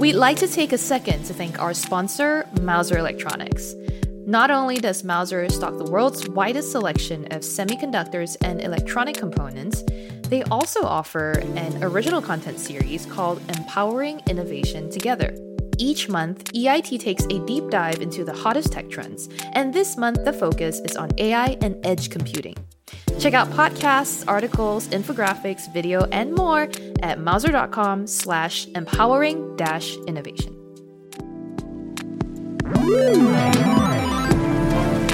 We'd like to take a second to thank our sponsor, Mouser Electronics. Not only does Mouser stock the world's widest selection of semiconductors and electronic components, they also offer an original content series called Empowering Innovation Together. Each month, EIT takes a deep dive into the hottest tech trends, and this month the focus is on AI and edge computing. Check out podcasts, articles, infographics, video, and more at mouser.com slash empowering dash innovation.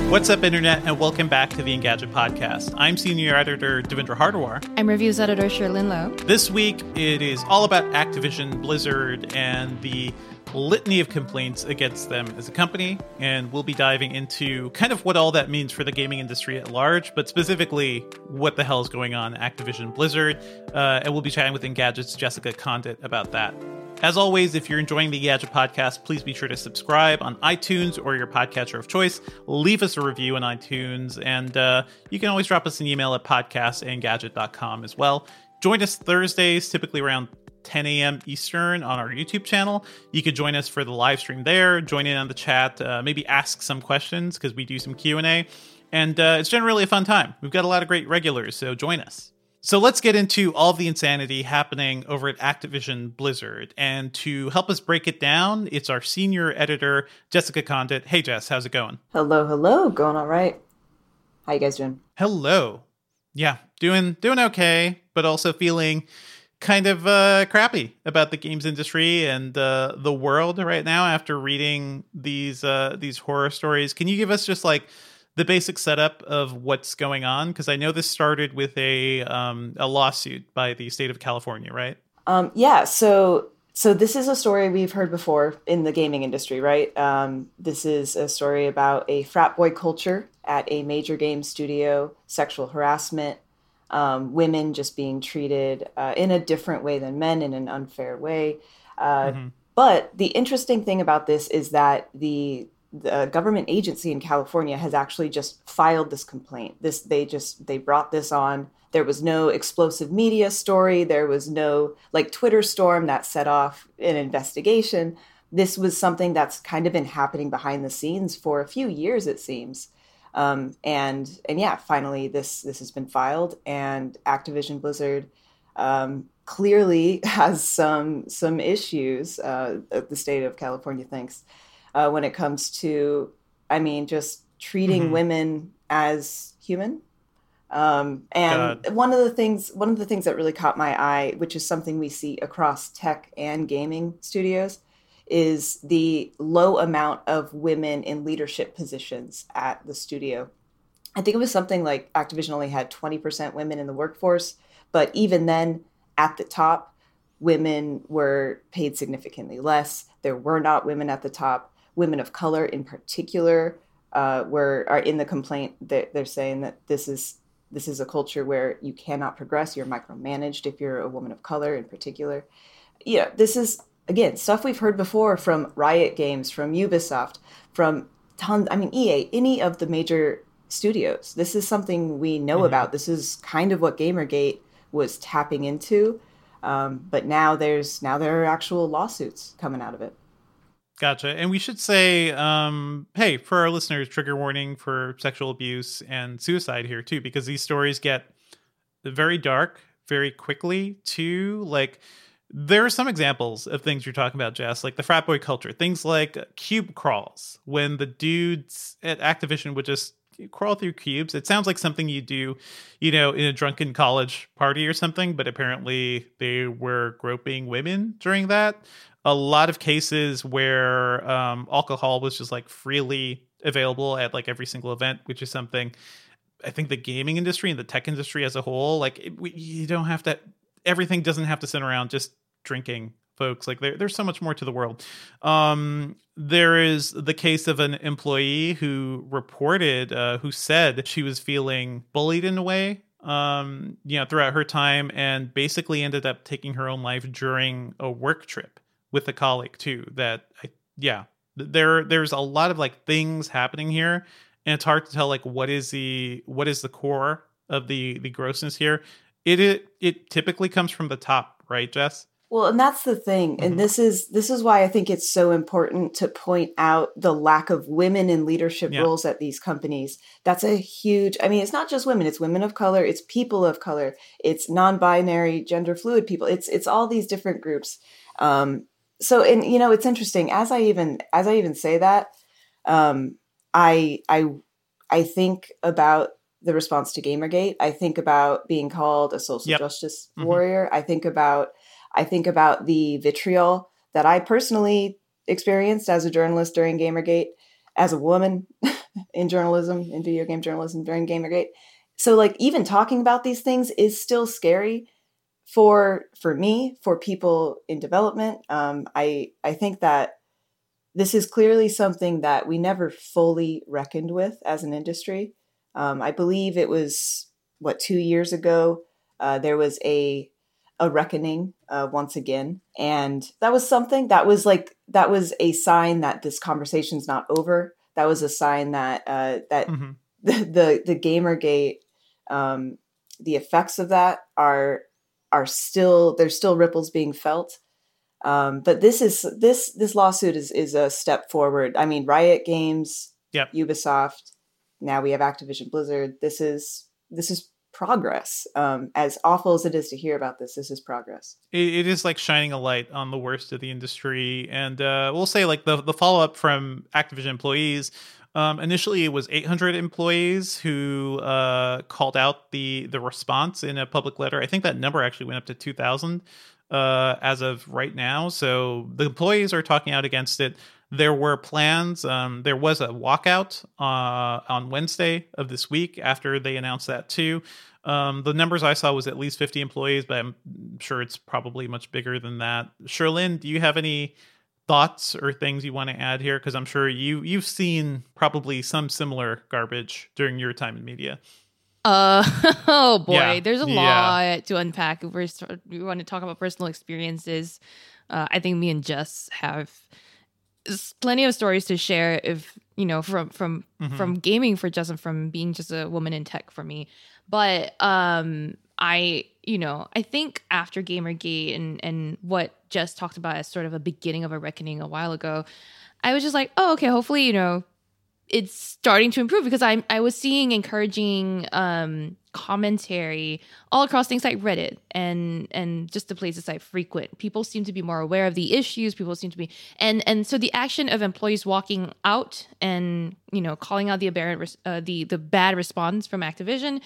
What's up, Internet, and welcome back to the Engadget Podcast. I'm Senior Editor Devindra Hardawar. I'm Reviews Editor Cherlynn Low. This week, it is all about Activision Blizzard and the litany of complaints against them as a company, and we'll be diving into kind of what all that means for the gaming industry at large, but specifically what the hell is going on Activision Blizzard, uh, and we'll be chatting with Engadget's Jessica Conditt about that. As always, if you're enjoying the Engadget podcast, please be sure to subscribe on iTunes or your podcatcher of choice. Leave us a review on iTunes, and uh, you can always drop us an email at podcastengadget.com as well. Join us Thursdays, typically around 10 a.m. Eastern on our YouTube channel. You could join us for the live stream there, join in on the chat, uh, maybe ask some questions because we do some Q&A. And uh, it's generally a fun time. We've got a lot of great regulars, so join us. So let's get into all the insanity happening over at Activision Blizzard. And to help us break it down, it's our senior editor, Jessica Conditt. Hey, Jess, how's it going? Hello, hello. Going all right. How you guys doing? Hello. Yeah, doing doing okay, but also feeling kind of uh, crappy about the games industry and uh, the world right now after reading these uh, these horror stories. Can you give us just like the basic setup of what's going on? Because I know this started with a um, a lawsuit by the state of California, right? Um, yeah. So so this is a story we've heard before in the gaming industry, right? Um, this is a story about a frat boy culture at a major game studio, sexual harassment, um, women just being treated uh, in a different way than men in an unfair way. Uh, mm-hmm. But the interesting thing about this is that the the government agency in California has actually just filed this complaint. This they just they brought this on. There was no explosive media story. There was no like Twitter storm that set off an investigation. This was something that's kind of been happening behind the scenes for a few years, it seems. Um, and and yeah, finally this this has been filed, and Activision Blizzard um, clearly has some some issues. Uh, the state of California thinks uh, when it comes to, I mean, just treating mm-hmm. women as human. Um, and God. one of the things one of the things that really caught my eye, which is something we see across tech and gaming studios, is the low amount of women in leadership positions at the studio. I think it was something like Activision only had 20% women in the workforce, but even then, at the top, women were paid significantly less. There were not women at the top. Women of color, in particular, uh, were are in the complaint. That they're saying that this is this is a culture where you cannot progress. You're micromanaged if you're a woman of color, in particular. Yeah, this is again, stuff we've heard before from Riot Games, from Ubisoft, from tons, I mean, EA, any of the major studios. This is something we know mm-hmm. about. This is kind of what Gamergate was tapping into. Um, but now there's now there are actual lawsuits coming out of it. Gotcha. And we should say, um, hey, for our listeners, trigger warning for sexual abuse and suicide here too, because these stories get very dark very quickly too. Like there are some examples of things you're talking about, Jess, like the frat boy culture, things like cube crawls, when the dudes at Activision would just crawl through cubes. It sounds like something you do, you know, in a drunken college party or something, but apparently they were groping women during that. a lot of cases where um, alcohol was just like freely available at like every single event, which is something I think the gaming industry and the tech industry as a whole, like it, we, you don't have to, everything doesn't have to sit around just drinking folks. Like there, there's so much more to the world. Um, there is the case of an employee who reported uh, who said she was feeling bullied in a way um, you know throughout her time and basically ended up taking her own life during a work trip with a colleague too that I, yeah there there's a lot of like things happening here. And it's hard to tell like what is the what is the core of the the grossness here it it, it typically comes from the top right jess well, and that's the thing. And mm-hmm. this is this is why I think it's so important to point out the lack of women in leadership yeah. roles at these companies. That's a huge I mean, it's not just women, it's women of color, it's people of color, it's non-binary, gender fluid people. It's it's all these different groups. Um so and you know, it's interesting as I even as I even say that, um I I I think about the response to Gamergate. I think about being called a social yep. justice mm-hmm. warrior. I think about I think about the vitriol that I personally experienced as a journalist during Gamergate, as a woman in journalism, in video game journalism during Gamergate. So like even talking about these things is still scary for for me, for people in development. Um, I I think that this is clearly something that we never fully reckoned with as an industry. Um, I believe it was what two years ago uh, there was a a reckoning uh, once again. And that was something that was like, that was a sign that this conversation's not over. That was a sign that, uh, that mm-hmm. the, the, the Gamergate, um, the effects of that are, are still, there's still ripples being felt. Um, but this is, this, this lawsuit is, is a step forward. I mean, Riot Games, yep. Ubisoft, now we have Activision Blizzard. This is, this is progress. Um, as awful as it is to hear about this, this is progress. it, it is like shining a light on the worst of the industry, and uh, we'll say like the the follow up from Activision employees. Um, initially, it was 800 employees who uh, called out the the response in a public letter. I think that number actually went up to 2,000 uh, as of right now. So the employees are talking out against it. There were plans. Um, there was a walkout uh, on Wednesday of this week after they announced that too. Um, the numbers I saw was at least 50 employees, but I'm sure it's probably much bigger than that. Cherlynn, do you have any thoughts or things you want to add here? Because I'm sure you you've seen probably some similar garbage during your time in media. Uh oh boy, yeah. there's a yeah. lot to unpack. If we're, we want to talk about personal experiences, uh, I think me and Jess have plenty of stories to share if you know from from mm-hmm. from gaming for Justin from being just a woman in tech for me but um I you know I think after Gamergate and and what Jess talked about as sort of a beginning of a reckoning a while ago I was just like oh okay hopefully you know it's starting to improve because I I was seeing encouraging um, commentary all across things like Reddit and and just the places I frequent. People seem to be more aware of the issues. People seem to be and and so the action of employees walking out and you know calling out the aberrant uh, the the bad response from Activision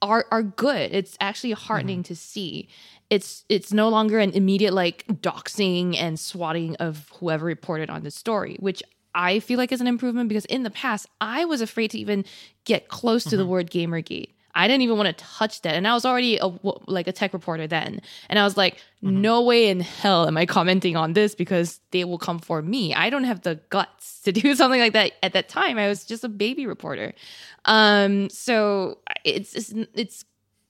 are are good. It's actually heartening mm-hmm. to see. It's it's no longer an immediate like doxing and swatting of whoever reported on the story, which I feel like is an improvement because in the past, I was afraid to even get close to mm-hmm. the word Gamergate. I didn't even want to touch that. And I was already a, like a tech reporter then. And I was like, mm-hmm. no way in hell am I commenting on this because they will come for me. I don't have the guts to do something like that at that time. I was just a baby reporter. Um, so it's, it's, it's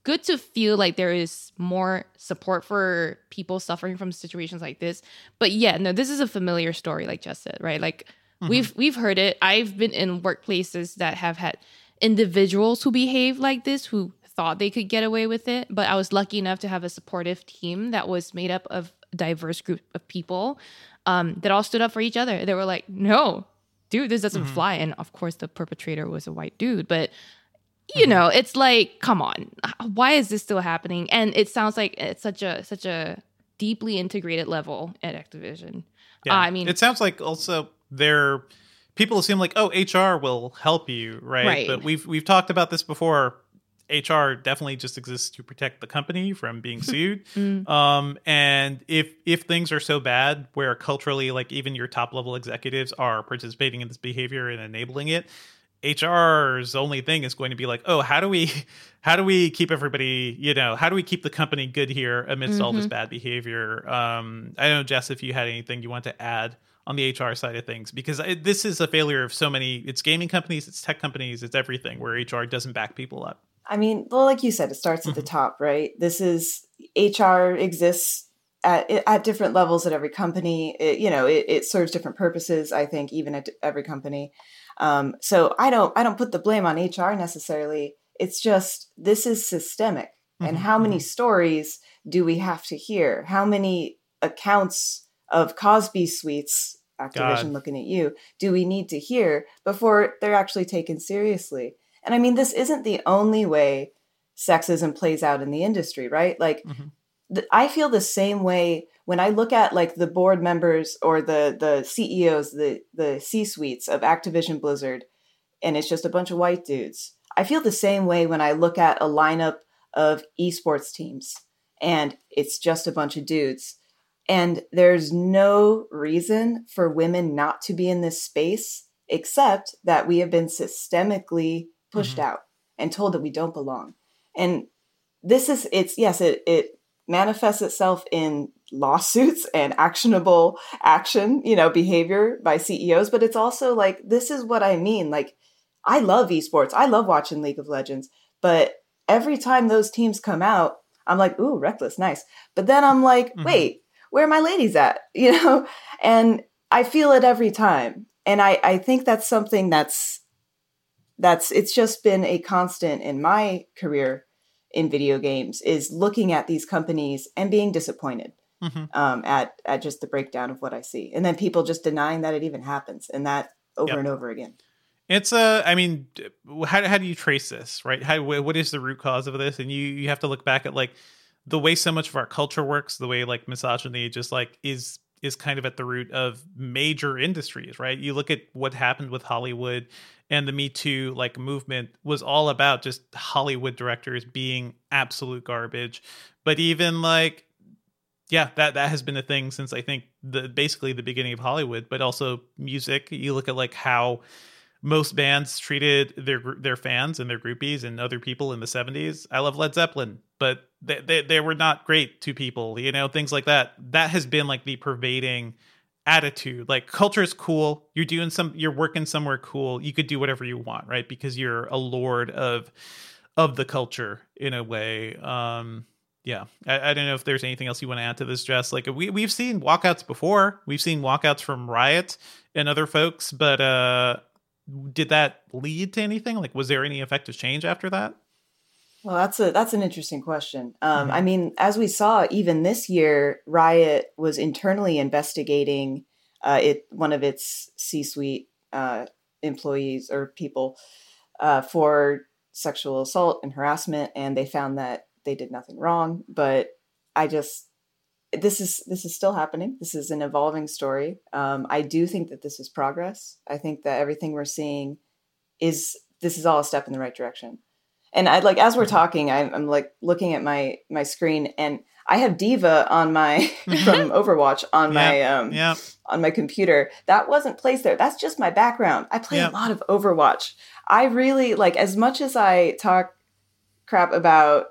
good to feel like there is more support for people suffering from situations like this. But yeah, no, this is a familiar story, like Jess said, right? Like Mm-hmm. We've we've heard it. I've been in workplaces that have had individuals who behave like this who thought they could get away with it, but I was lucky enough to have a supportive team that was made up of a diverse group of people um, that all stood up for each other. They were like, "No, dude, this doesn't mm-hmm. fly." And of course, the perpetrator was a white dude, but you mm-hmm. know, it's like, come on, why is this still happening? And it sounds like it's such a such a deeply integrated level at Activision. Yeah. Uh, I mean, it sounds like also they're people assume like oh HR will help you, right? right? But we've we've talked about this before. HR definitely just exists to protect the company from being sued. Mm. um, and if if things are so bad where culturally, like even your top level executives are participating in this behavior and enabling it, HR's only thing is going to be like, oh, how do we how do we keep everybody, you know, how do we keep the company good here amidst all this bad behavior? Um, I don't know, Jess, if you had anything you want to add on the HR side of things, because it, this is a failure of so many. It's gaming companies, it's tech companies, it's everything where HR doesn't back people up. I mean, well, like you said, it starts at the top, right? This is HR exists at at different levels at every company. It, you know, it, it serves different purposes. I think even at every company. Um, so I don't I don't put the blame on HR necessarily. It's just this is systemic, and Mhm, how many stories do we have to hear? How many accounts of Cosby suites? Activision God. looking at you. Do we need to hear before they're actually taken seriously? And I mean, this isn't the only way sexism plays out in the industry, right? Like, Mhm. th- I feel the same way when I look at like the board members or the the CEOs, the the C suites of Activision Blizzard, and it's just a bunch of white dudes. I feel the same way when I look at a lineup of esports teams, and it's just a bunch of dudes. And there's no reason for women not to be in this space, except that we have been systemically pushed Mhm. out and told that we don't belong. And this is, it's, yes, it, it manifests itself in lawsuits and actionable action, you know, behavior by CEOs, but it's also like, this is what I mean. Like, I love esports, I love watching League of Legends, but every time those teams come out, I'm like, ooh, reckless, nice. But then I'm like, Mhm. wait, where are my ladies at? You know? And I feel it every time. And I, I think that's something that's that's it's just been a constant in my career in video games is looking at these companies and being disappointed Mhm. um, at at just the breakdown of what I see, and then people just denying that it even happens, and that over Yep. and over again. It's a, I mean, how how do you trace this, right? How what is the root cause of this? And you you have to look back at like the way so much of our culture works, the way like misogyny just like is is kind of at the root of major industries, right? You look at what happened with Hollywood and the Me Too like movement was all about just Hollywood directors being absolute garbage. But even like yeah, that that has been a thing since I think the basically the beginning of Hollywood, but also music. You look at like how most bands treated their their fans and their groupies and other people in the 70s. I love Led Zeppelin, but they, they they were not great to people, you know, things like that. That has been like the pervading attitude. Like culture is cool. You're doing some you're working somewhere cool. You could do whatever you want, right? Because you're a lord of of the culture in a way. Um yeah, I, I don't know if there's anything else you want to add to this, Jess. Like we we've seen walkouts before. We've seen walkouts from Riot and other folks, but uh did that lead to anything? Like was there any effective change after that? Well, that's a that's an interesting question. Um, Mhm. I mean, as we saw, even this year, Riot was internally investigating uh, it one of its C-suite uh, employees or people uh, for sexual assault and harassment, and they found that they did nothing wrong. But I just this is this is still happening. This is an evolving story. Um, I do think that this is progress. I think that everything we're seeing is this is all a step in the right direction and I like as we're talking, I'm, I'm like looking at my my screen, and I have D.Va on my from Overwatch on my um Yeah. on my computer. That wasn't placed there. That's just my background. I play a lot of Overwatch. I really like as much as I talk crap about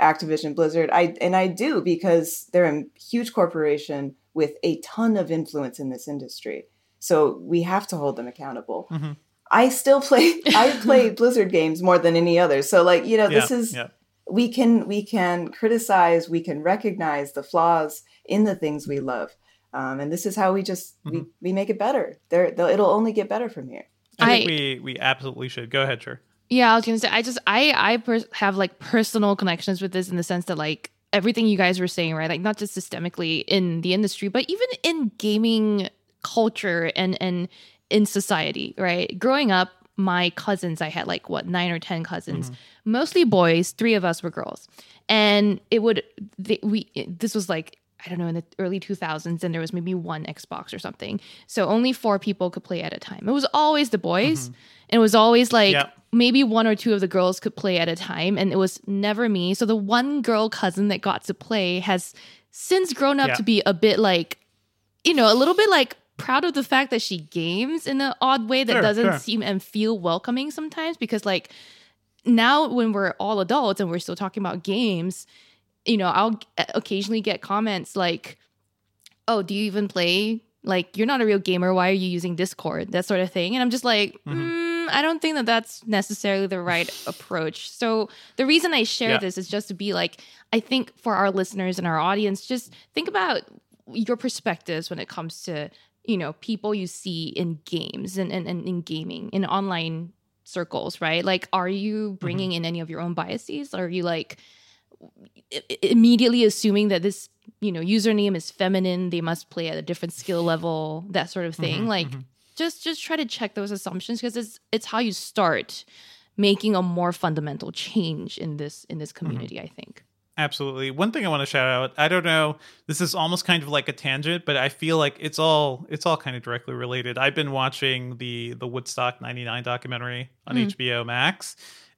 Activision Blizzard, I and I do because they're a huge corporation with a ton of influence in this industry. So we have to hold them accountable. Mhm. I still play I play Blizzard games more than any other. So like, you know, this is yeah. we can we can criticize, we can recognize the flaws in the things we love. Um, and this is how we just we, Mm-hmm. we make it better. There they'll- it'll only get better from here. I think I- we we absolutely should. Go ahead, sure. Yeah, I was gonna say I just I I pers- have like personal connections with this in the sense that like everything you guys were saying, right? Like not just systemically in the industry, but even in gaming culture and and in society, right? Growing up, my cousins, I had like what nine or ten cousins, mm-hmm. mostly boys. Three of us were girls, and it would they, we this was like I don't know in the early 2000s, and there was maybe one Xbox or something, so only four people could play at a time. It was always the boys, mm-hmm. and it was always like Yeah. maybe one or two of the girls could play at a time and it was never me so the one girl cousin that got to play has since grown up Yeah. to be a bit like you know a little bit like proud of the fact that she games in an odd way that Sure, doesn't sure. seem and feel welcoming sometimes because like now when we're all adults and we're still talking about games you know i'll uh, occasionally get comments like oh do you even play? Like you're not a real gamer. Why are you using discord? That sort of thing. And i'm just like mm-hmm. mm, i don't think that that's necessarily the right approach. So the reason i share Yeah. this is just to be like i think for our listeners and our audience just think about your perspectives when it comes to you know people you see in games and, and, and in gaming in online circles right? Like are you mm-hmm. bringing in any of your own biases? Are you like immediately assuming that this you know username is feminine they must play at a different skill level that sort of mm-hmm, thing like mm-hmm. just just try to check those assumptions because it's it's how you start making a more fundamental change in this in this mm-hmm. community i think Absolutely. One thing I want to shout out, I don't know, this is almost kind of like a tangent, but I feel like it's all it's all kind of directly related. I've been watching the the Woodstock 99 documentary on hmm. HBO Max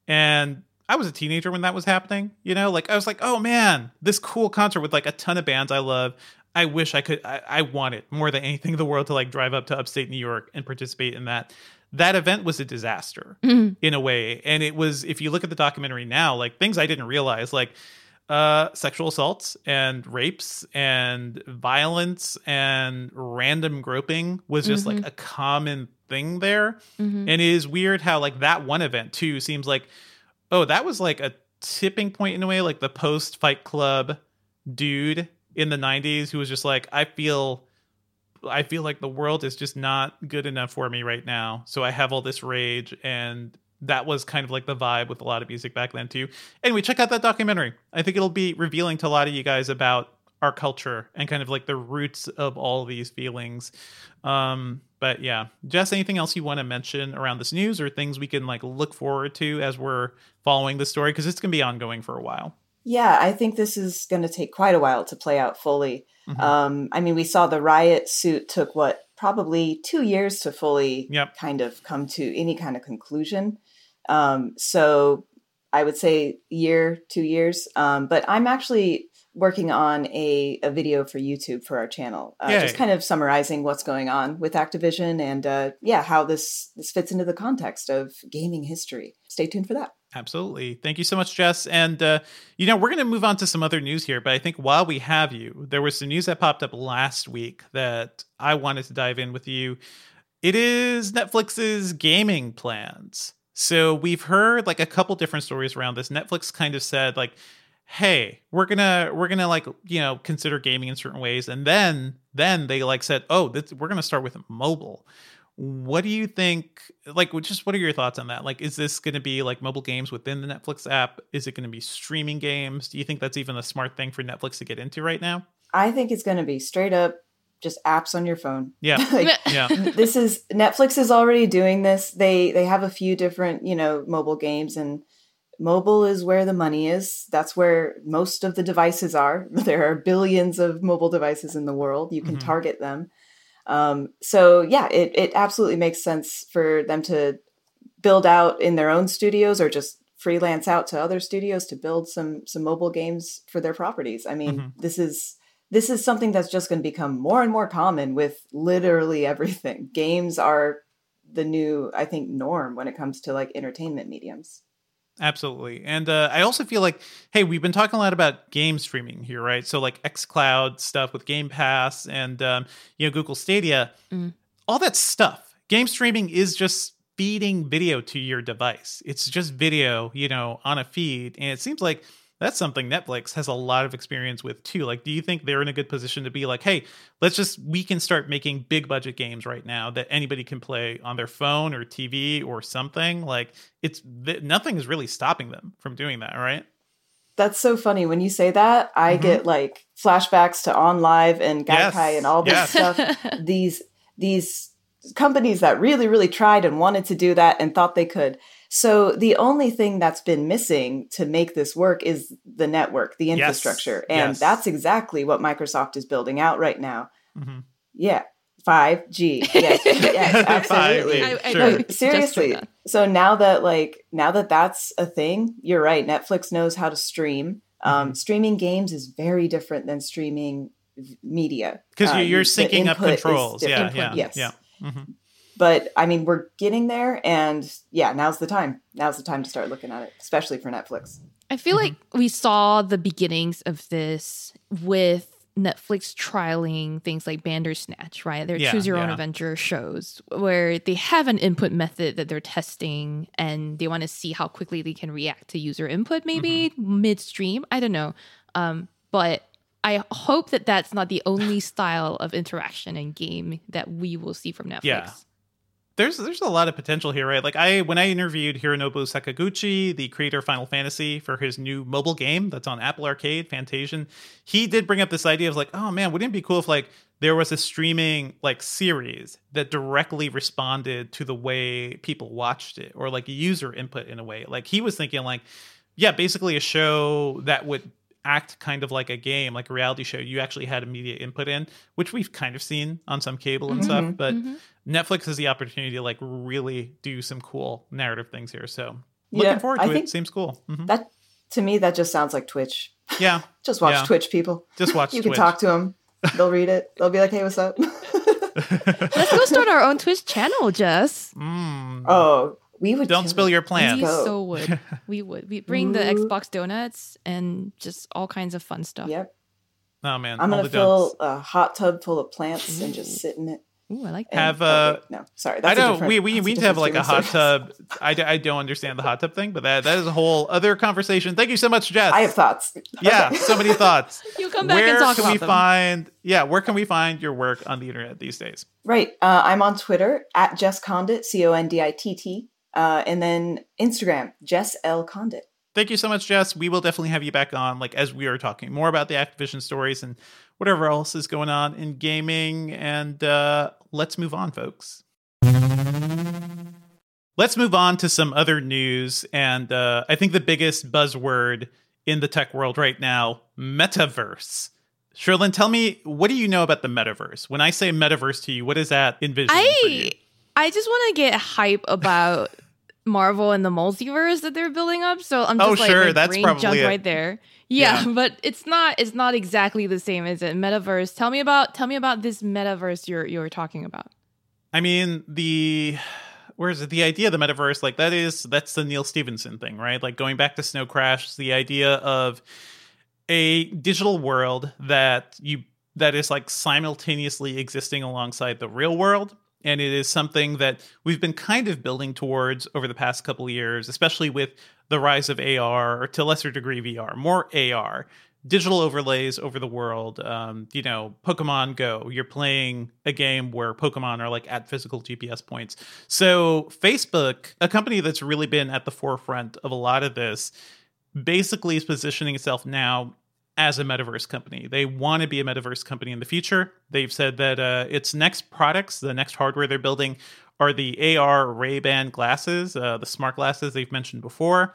and I was a teenager when that was happening, you know? Like I was like, "Oh man, this cool concert with like a ton of bands I love. I wish I could I, I want it more than anything in the world to like drive up to upstate New York and participate in that." That event was a disaster mm-hmm. in a way. And it was if you look at the documentary now, like things I didn't realize like uh, sexual assaults and rapes and violence and random groping was just like mm-hmm. a common thing there. Mm-hmm. And it is weird how like that one event too seems like, oh, that was like a tipping point in a way, like the post Fight Club dude in the '90s who was just like, I feel. I feel like the world is just not good enough for me right now. So I have all this rage and that was kind of like the vibe with a lot of music back then too. Anyway, check out that documentary. I think it'll be revealing to a lot of you guys about our culture and kind of like the roots of all these feelings. Um, but yeah, Jess, anything else you want to mention around this news or things we can like look forward to as we're following the story? Because it's gonna be ongoing for a while. Yeah, I think this is going to take quite a while to play out fully. Mhm. Um, I mean, we saw the riot suit took what probably two years to fully Yep. kind of come to any kind of conclusion. Um, so I would say year, two years. Um, but I'm actually working on a, a video for YouTube for our channel, uh, just kind of summarizing what's going on with Activision and uh, yeah, how this this fits into the context of gaming history. Stay tuned for that. Absolutely. Thank you so much, Jess. And, uh, you know, we're going to move on to some other news here, but I think while we have you, there was some news that popped up last week that I wanted to dive in with you. It is Netflix's gaming plans. So we've heard like a couple different stories around this. Netflix kind of said, like, hey we're gonna we're gonna like you know consider gaming in certain ways. And then then they like said oh this, we're gonna start with mobile. What do you think like just what are your thoughts on that? Like is this going to be like mobile games within the netflix app? Is it going to be streaming games? Do you think that's even a smart thing for netflix to get into right now? I think it's going to be straight up just apps on your phone. yeah. Like, yeah this is Netflix is already doing this. They they have a few different, you know, mobile games and mobile is where the money is. That's where most of the devices are. There are billions of mobile devices in the world. You can Mhm. target them. Um, so yeah, it it absolutely makes sense for them to build out in their own studios or just freelance out to other studios to build some some mobile games for their properties. I mean, Mhm. this is this is something that's just going to become more and more common with literally everything. Games are the new, I think, norm when it comes to like entertainment mediums. Absolutely. And uh, I also feel like, hey, we've been talking a lot about game streaming here, right? So like xCloud stuff with Game Pass and um, you know Google Stadia, Mm. all that stuff. Game streaming is just feeding video to your device. It's just video, you know, on a feed, and it seems like that's something Netflix has a lot of experience with too. Like, do you think they're in a good position to be like, hey, let's just we can start making big budget games right now that anybody can play on their phone or TV or something? Like, it's th- nothing is really stopping them from doing that, right? That's so funny when you say that. I Mhm. get like flashbacks to OnLive and Gaikai Yes, and all this yes. stuff. These these companies that really really tried and wanted to do that and thought they could. So the only thing that's been missing to make this work is the network, the Yes, infrastructure, and yes. that's exactly what Microsoft is building out right now. hmm Yeah. 5G. Yes, yes, absolutely. 5G, I- I- sure. No, seriously. So now that like now that that's a thing, you're right. Netflix knows how to stream. Um, Mm-hmm. Streaming games is very different than streaming media because Uh, you're, you're syncing up controls. Yeah, different. yeah, Yes. yeah. hmm But I mean, we're getting there, and yeah, now's the time. Now's the time to start looking at it, especially for Netflix. I feel Mm-hmm. like we saw the beginnings of this with Netflix trialing things like Bandersnatch, right? Their Yeah, choose-your-own-adventure shows where they have an input method that they're testing and they want to see how quickly they can react to user input, maybe Mm-hmm. midstream. I don't know. Um, but I hope that that's not the only style of interaction and game that we will see from Netflix. Yeah. There's there's a lot of potential here, right? Like I when I interviewed Hironobu Sakaguchi, the creator of Final Fantasy, for his new mobile game that's on Apple Arcade, Fantasian, he did bring up this idea of like, oh man, wouldn't it be cool if like there was a streaming like series that directly responded to the way people watched it or like user input in a way. Like he was thinking like, yeah, basically a show that would act kind of like a game, like a reality show. You actually had immediate input in, which we've kind of seen on some cable and mm-hmm. stuff, but mm-hmm. Netflix has the opportunity to like really do some cool narrative things here. So looking Yeah, forward I to it. think- Seems cool. Mhm. That to me, that just sounds like Twitch. Yeah, Just watch Yeah. Twitch, people. just watch. You Twitch. can talk to them. They'll read it. They'll be like, "Hey, what's up?" Let's go start our own Twitch channel, Jess. Mm. oh, we would. Don't kill spill it. your We plans. go. so would. We would. We bring the Xbox donuts and just all kinds of fun stuff. Yep. Oh man, I'm all gonna fill don'ts. a hot tub full of plants and just sit in it. Ooh, I like that. and- Have, oh, uh, wait, no, sorry. I That's a don't. different- We we, we need to have like a hot streaming service. tub. I, d- I don't understand the hot tub thing, but that that is a whole other conversation. Thank you so much, Jess. I have thoughts. yeah, Okay. so many thoughts. you come back where and talk can about we them. find? Yeah, where can we find your work on the internet these days? Right. Uh, I'm on Twitter at Jess Conditt, C O N D I T T, uh, and then Instagram, Jess L Conditt. Thank you so much, Jess. We will definitely have you back on, like as we are talking more about the Activision stories and whatever else is going on in gaming. And uh, let's move on, folks. Let's move on to some other news. And uh, I think the biggest buzzword in the tech world right now metaverse. Cherlynn, tell me, what do you know about the metaverse? When I say metaverse to you, what is that envision for you? I I just want to get hype about Marvel and the multiverse that they're building up. So I'm oh, just Oh, like, sure, my that's probably it. right there. Yeah, Yeah. but it's not it's not exactly the same, is it? Metaverse. Tell me about tell me about this metaverse you're you're talking about. I mean, the where is it? The idea of the metaverse, like that is that's the Neal Stephenson thing, right? Like going back to Snow Crash, the idea of a digital world that you that is like simultaneously existing alongside the real world. And it is something that we've been kind of building towards over the past couple years, especially with the rise of AR, or to lesser degree VR, more AR, digital overlays over the world. Um, you know, Pokemon Go, you're playing a game where Pokemon are like at physical GPS points. So, Facebook, a company that's really been at the forefront of a lot of this, basically is positioning itself now as a metaverse company. They want to be a metaverse company in the future. They've said that uh, its next products, the next hardware they're building, are the AR Ray-Ban glasses, uh, the smart glasses they've mentioned before.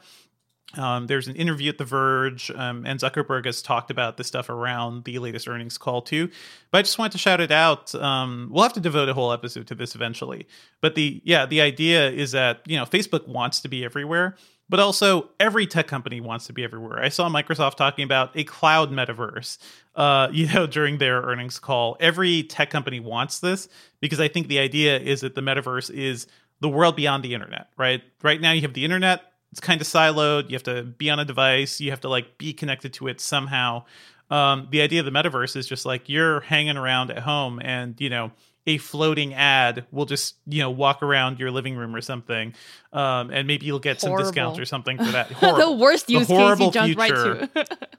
Um, there's an interview at The Verge, um, and Zuckerberg has talked about this stuff around the latest earnings call too. But I just wanted to shout it out. Um, we'll have to devote a whole episode to this eventually. But the yeah, the idea is that you know Facebook wants to be everywhere, but also every tech company wants to be everywhere. I saw Microsoft talking about a cloud metaverse. Uh, you know, during their earnings call, every tech company wants this because I think the idea is that the metaverse is the world beyond the internet. Right? Right now, you have the internet it's kind of siloed. You have to be on a device. You have to like be connected to it somehow. Um, the idea of the metaverse is just like you're hanging around at home, and you know a floating ad will just you know walk around your living room or something, um, and maybe you'll get some discounts or something for that. the Horrible. worst The use case you horrible jumped future. right to.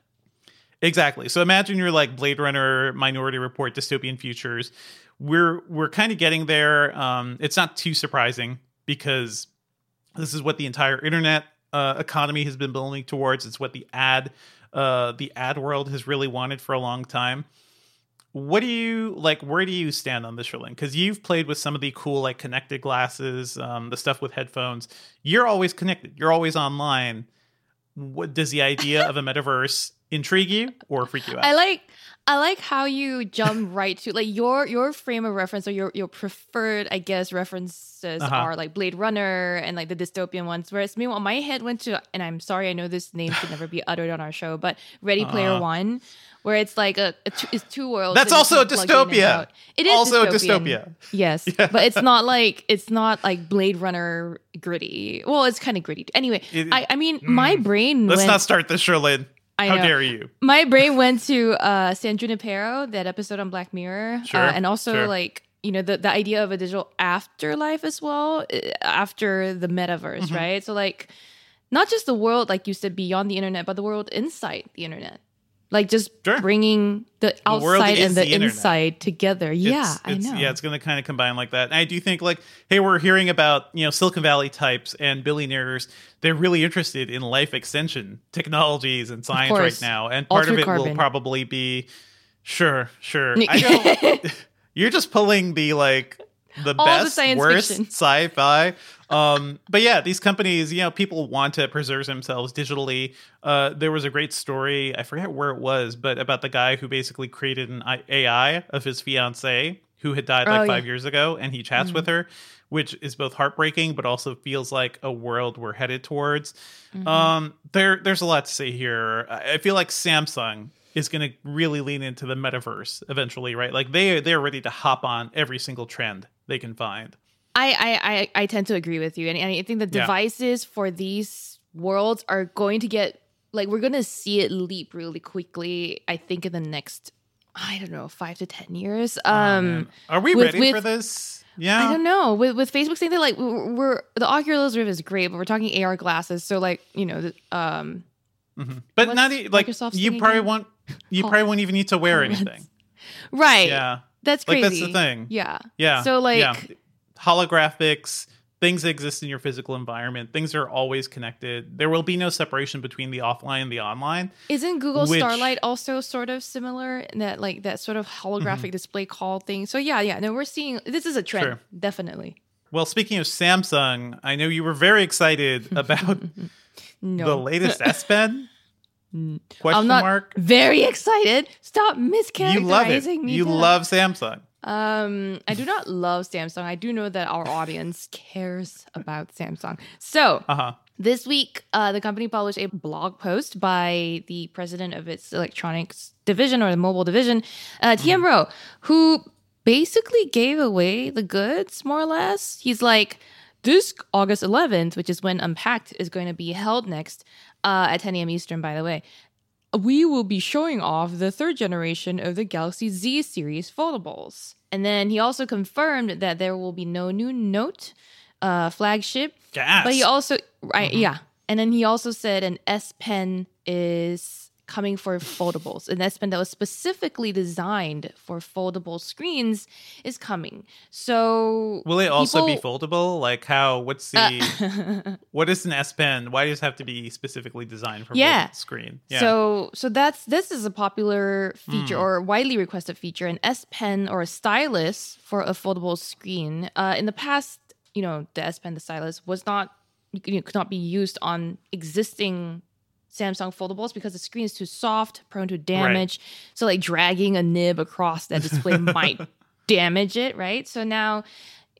Exactly. So imagine you're like Blade Runner, Minority Report, dystopian futures. We're we're kind of getting there. Um, it's not too surprising because this is what the entire internet uh, economy has been building towards. It's what the ad uh, the ad world has really wanted for a long time. What do you like? Where do you stand on this, Cherlynn? Because you've played with some of the cool like connected glasses, um, the stuff with headphones. You're always connected. You're always online. What does the idea of a metaverse intrigue you or freak you out? I like I like how you jump right to like your your frame of reference or your your preferred, I guess, references Uh-huh. are like Blade Runner and like the dystopian ones. Whereas meanwhile, my head went to, and I'm sorry, I know this name should never be uttered on our show, but Ready Player Uh-huh. One, where it's like a, a two, it's two worlds. That's also a can plug in and dystopia. It is Also a dystopian. dystopia. Yes, but it's not like it's not like Blade Runner gritty. Well, it's kind of gritty. Anyway, It- I I mean, my brain Let's went not start this, Cherlynn. I How know. dare you? my brain went to uh San Junipero, that episode on Black Mirror, Sure, uh, and also sure. like you know the the idea of a digital afterlife as well uh, after the metaverse, Mm-hmm. right? So like not just the world like you said beyond the internet, but the world inside the internet. Like just Sure. bringing the The outside is and the, the inside together. Yeah, it's, I know. Yeah, it's going to kind of combine like that. And I do think like, hey, we're hearing about you know Silicon Valley types and billionaires. They're really interested in life extension technologies and science right now, and part of it will probably be sure, sure. I don't. you're just pulling the like the All best, science worst fiction. sci-fi. Um, but yeah, these companies, you know, people want to preserve themselves digitally. Uh, there was a great story, I forget where it was, but about the guy who basically created an AI of his fiance who had died like Oh, yeah. Mm-hmm. five years ago, and he chats with her, which is both heartbreaking but also feels like a world we're headed towards. Mm-hmm. Um, there, there's a lot to say here. I I feel like Samsung is going to really lean into the metaverse eventually, right? Like they they're ready to hop on every single trend they can find. I, I, I, I tend to agree with you. And, and I think the Yeah. devices for these worlds are going to get, like, we're going to see it leap really quickly, I think, in the next, I don't know, five to 10 years. Oh, Um. Are we with- ready with- for this? Yeah. I don't know. With, with Facebook saying that, like, we're, we're the Oculus Rift is great, but we're talking AR glasses. So, like, you know, the, um, Mhm. But not like Microsoft's you probably again? won't. You probably won't even need to wear anything. right. Yeah. That's Like, that's the thing. Yeah. Yeah. So, like, yeah. holographics, things that exist in your physical environment, things are always connected. There will be no separation between the offline and the online. Isn't Google Which- Starlight also sort of similar in that like that sort of holographic mm-hmm. display call thing? So yeah, yeah, no, we're seeing this is a trend, Sure. definitely. Well, speaking of Samsung, I know you were very excited about No, the latest S Pen. Question I'm not mark. very excited. Stop You mischaracterizing love it. me. You love Samsung. Um, I do not love Samsung. I do know that our audience cares about Samsung. So Uh huh. This week, uh, the company published a blog post by the president of its electronics division or the mobile division, uh, TM Roh, who basically gave away the goods, more or less. He's like, this August 11th, which is when Unpacked is going to be held next uh, at 10 a.m. Eastern, by the way, we will be showing off the third generation of the Galaxy Z series foldables. And then he also confirmed that there will be no new Note uh, flagship. Gas. But he also, right, yeah. And then he also said an S Pen is coming for foldables. An S Pen that was specifically designed for foldable screens is coming. So Will it also be foldable? Like how? What's the? Uh, what is an S Pen? Why does it have to be specifically designed for Yeah. screen? Yeah. So so that's this is a popular feature Hmm. or widely requested feature, an S Pen or a stylus for a foldable screen. Uh, in the past, you know, the S Pen, the stylus was not you you could not be used on existing Samsung foldables because the screen is too soft, prone to damage. So like dragging a nib across that display might damage it, right? So now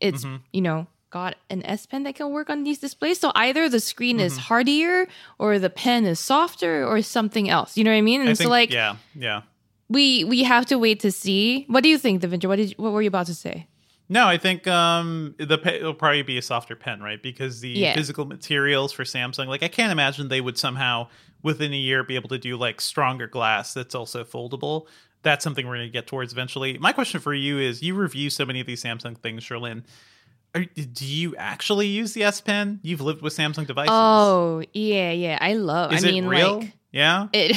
it's Mm-hmm. you know got an S Pen that can work on these displays. So either the screen Mm-hmm. is hardier or the pen is softer or something else. You know what I mean? And I so think, like yeah, yeah. we we have to wait to see. What do you think, Devindra? What did you, what were you about to say? No, I think um the it'll probably be a softer pen, right? Because the Yeah. physical materials for Samsung, like I can't imagine they would somehow within a year be able to do like stronger glass that's also foldable. That's something we're going to get towards eventually. My question for you is: You review so many of these Samsung things, Cherlynn. Are, do you actually use the S Pen? You've lived with Samsung devices. Oh yeah, yeah. I love. is I mean, it real? like yeah. it.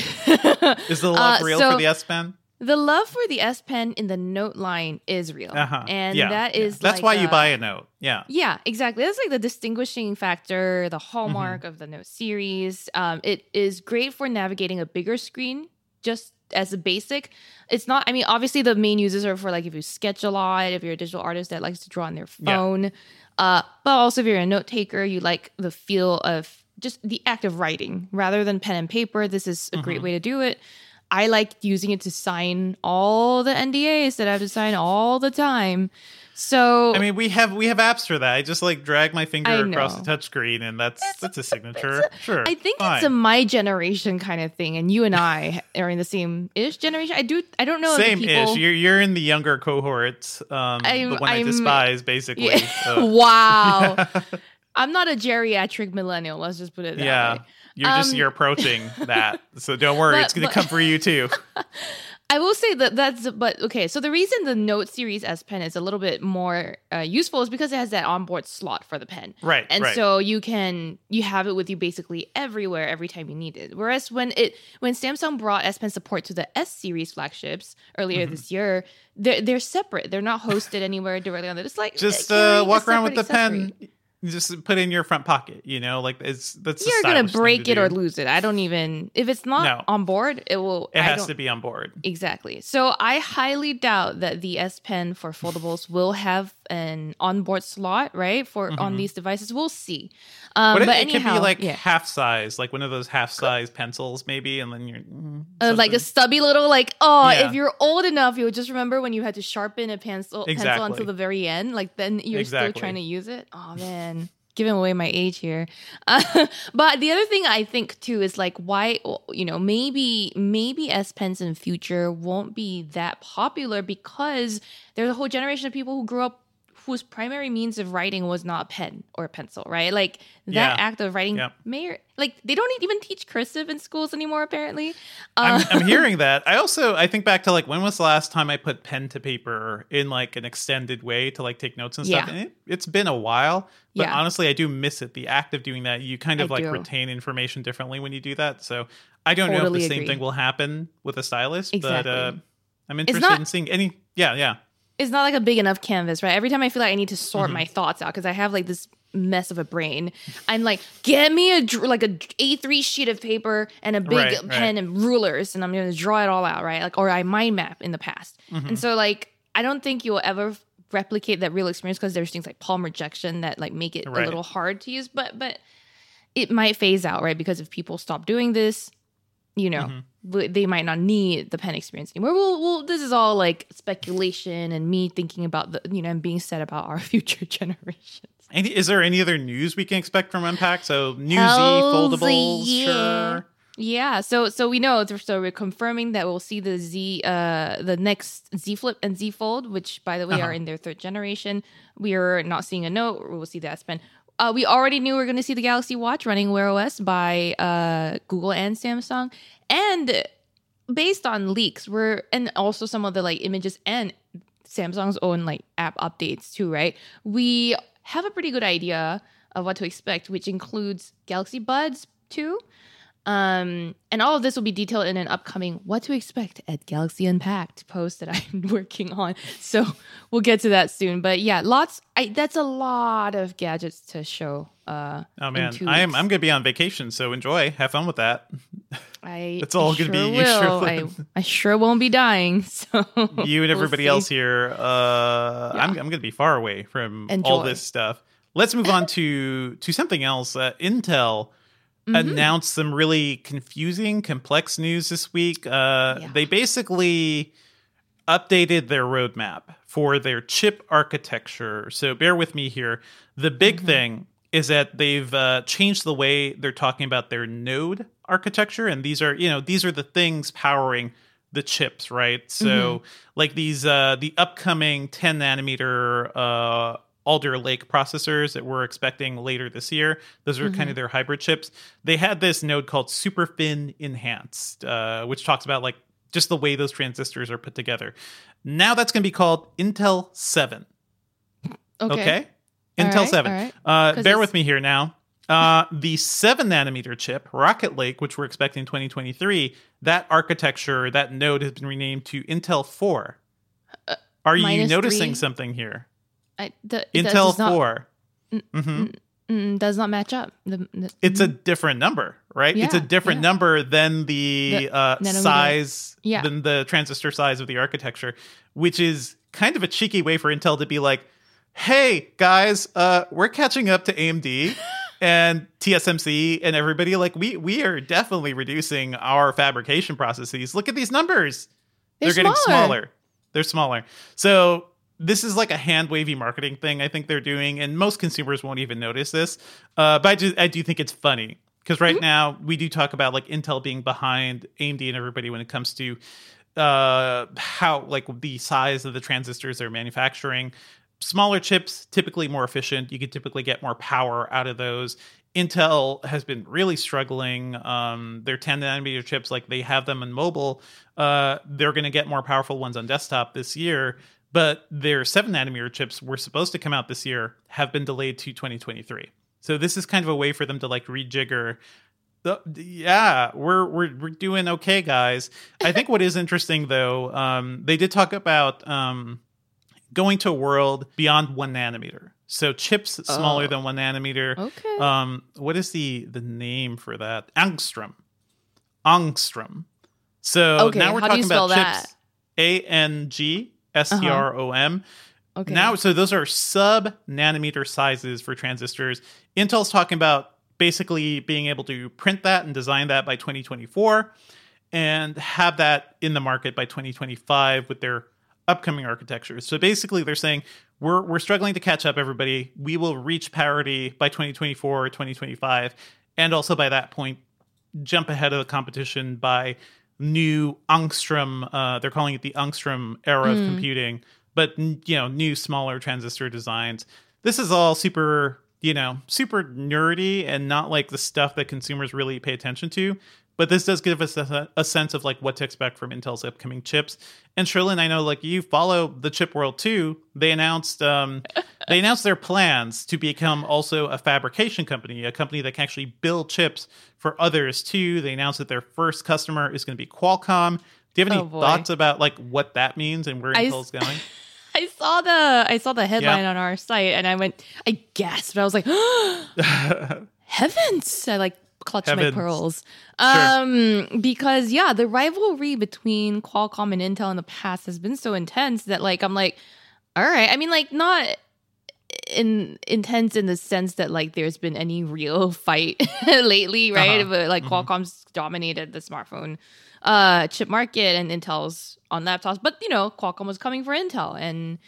Is the love Uh, real so for the S Pen? The love for the S Pen in the Note line is real, Uh-huh. and yeah, that yeah. that's like why you buy a Note. Yeah. Yeah, exactly. That's like the distinguishing factor, the Mm-hmm. hallmark of the Note series. Um, it is great for navigating a bigger screen, just as a basic. It's not. I mean, obviously, the main uses are for like if you sketch a lot, if you're a digital artist that likes to draw on their Yeah. phone. Uh, but also, if you're a note taker, you like the feel of just the act of writing rather than pen and paper. This is a Mm-hmm. great way to do it. I like using it to sign all the NDAs that I have to sign all the time. So I mean, we have we have apps for that. I just like drag my finger across the touchscreen, and that's that's a signature. sure, I think fine. it's a my generation kind of thing, and you and I are in the same ish generation. I do. I don't know. same people, ish. You're you're in the younger cohort, um, I'm- the one i I'm- despise, basically. Yeah. So, wow. I'm not a geriatric millennial. Let's just put it that yeah, way. You're just Um, you're approaching that, so don't worry, But- it's gonna but- come for you too. I will say that that's but okay. So the reason the Note series S Pen is a little bit more uh, useful is because it has that onboard slot for the pen. Right, And right. so you can you have it with you basically everywhere every time you need it. Whereas when it when Samsung brought S Pen support to the S series flagships earlier Mm-hmm. this year, they're they're separate. They're not hosted anywhere directly on it. It's like just uh, walk around with the accessory. pen. Just put it in your front pocket. You know, like it's that's. You're gonna break it or lose it. I don't even if it's not No. on board, it will. It has to be on board. Exactly. So I highly doubt that the S Pen for foldables will have an onboard slot, right? For on these devices, we'll see. Um, But, but, it, it could be like yeah. half size, like one of those half size pencils, maybe, and then you're mm, Uh, like a stubby little like oh Yeah. if you're old enough you'll just remember when you had to sharpen a pencil pencil until the very end like then you're Exactly. still trying to use it oh man giving away my age here. Uh, but the other thing i think too is like why you know maybe maybe s pens in future won't be that popular because there's a whole generation of people who grew up whose primary means of writing was not pen or pencil right like that Yeah. act of writing Yep. may like they don't even teach cursive in schools anymore apparently I'm, Uh, I'm hearing that. I also I think back to like when was the last time I put pen to paper in like an extended way to like take notes and stuff. Yeah. And it, it's been a while, but Yeah. honestly, I do miss it. The act of doing that, you kind of I like do. retain information differently when you do that. So I don't know if Totally the same agree. thing will happen with a stylus, Exactly. but uh, I'm interested not- in seeing any. Yeah, yeah. It's not like a big enough canvas, right? Every time I feel like I need to sort Mm-hmm. my thoughts out because I have like this mess of a brain, I'm like, get me a like a A3 sheet of paper and a big Right, right. pen and rulers, and I'm gonna draw it all out, right? Like, or I mind map in the past, Mm-hmm. and so like I don't think you'll ever replicate that real experience because there's things like palm rejection that like make it a little hard to use, but but it might phase out, right? Because if people stop doing this, you know, Mm-hmm. they might not need the pen experience anymore. Well, well, this is all like speculation and me thinking about the, you know, and being said about our future generations. Any, is there any other news we can expect from Unpack? So newsy Hells foldables, yeah. sure. Yeah, so so we know so we're confirming that we'll see the Z uh the next Z Flip and Z Fold, which by the way Uh-huh. are in their third generation. We are not seeing a note. We'll see the S Pen. Uh, we already knew we are going to see the Galaxy Watch running Wear OS by uh, Google and Samsung, and based on leaks, we're and also some of the like images and Samsung's own like app updates too, right? We have a pretty good idea of what to expect, which includes Galaxy Buds 2. Um, and all of this will be detailed in an upcoming what to expect at Galaxy Unpacked post that I'm working on. So we'll get to that soon. But yeah, lots I that's a lot of gadgets to show. Uh Oh man, I am. I'm gonna be on vacation, so enjoy. Have fun with that. I It's all I gonna be sure you sure will. I. I sure won't be dying. So you and we'll everybody else here. Uh, I'm, I'm going to be far away from all this stuff. Let's move on to to something else. Uh, Intel Mm-hmm. announced some really confusing, complex news this week. Uh, Yeah. They basically updated their roadmap for their chip architecture. So bear with me here. The big Mm-hmm. thing is that they've uh, changed the way they're talking about their node architecture, and these are you know these are the things powering the chips, right? So Mm-hmm. like these uh, the upcoming 10 nanometer uh, Alder Lake processors that we're expecting later this year. Those are Mm-hmm. kind of their hybrid chips. They had this node called SuperFin Enhanced, uh, which talks about like just the way those transistors are put together. Now that's going to be called Intel 7. Okay. All Intel right, 7. all right. Uh, bear it's- with me here now. Uh, the 7 nanometer chip, Rocket Lake, which we're expecting 2023, that architecture, that node has been renamed to Intel 4. Are you Uh, noticing three? something here? I, the, Intel does not, 4. hmm mm, does not match up. The, the- It's a different number, right? it's a different yeah. number than the, uh, size, Yeah. than the transistor size of the architecture, which is kind of a cheeky way for Intel to be like, hey, guys, uh, we're catching up to AMD. and TSMC and everybody like we we are definitely reducing our fabrication processes. Look at these numbers. They're getting smaller. smaller. They're smaller. So this is like a hand wavy marketing thing I think they're doing, and most consumers won't even notice this. Uh, but I do, I do think it's funny because right now we do talk about like Intel being behind AMD and everybody when it comes to uh, how like the size of the transistors they're manufacturing. Smaller chips typically more efficient. You could typically get more power out of those. Intel has been really struggling. Um, their 10 nanometer chips, like they have them in mobile, uh, they're going to get more powerful ones on desktop this year. But their 7 nanometer chips were supposed to come out this year, have been delayed to 2023. So this is kind of a way for them to like rejigger. The, yeah, we're we're we're doing okay, guys. I think what is interesting though, um, they did talk about um, going to a world beyond one nanometer. So chips smaller Oh. than one nanometer. Okay. Um, what is the the name for that? Angstrom. Angstrom. So Okay, now we're how do you talking about spell chips. A N G Uh-huh. S T R O M. okay. Now, so those are sub nanometer sizes for transistors. Intel's talking about basically being able to print that and design that by 2024 and have that in the market by 2025 with their upcoming architectures. So basically they're saying we're we're struggling to catch up everybody. We will reach parity by 2024 or 2025 and also by that point jump ahead of the competition by new angstrom uh, they're calling it the angstrom era of computing but you know new smaller transistor designs. This is all super you know super nerdy and not like the stuff that consumers really pay attention to but this does give us a, a sense of like what to expect from intel's upcoming chips. And Cherlynn, i know like you follow the chip world too. They announced um, they announced their plans to become also a fabrication company a company that can actually build chips for others too they announced that their first customer is going to be qualcomm do you have any Oh, thoughts about like what that means and where intel's going I saw the I saw the headline on our site and I went I gasped. I was like, heavens! I like clutched Heavens. my pearls. Um, because yeah, the rivalry between Qualcomm and Intel in the past has been so intense that like I'm like, all right. I mean, like not in intense in the sense that like there's been any real fight lately, right? Uh-huh. But like Qualcomm's dominated the smartphone uh chip market and Intel's on laptops. But you know, Qualcomm was coming for Intel and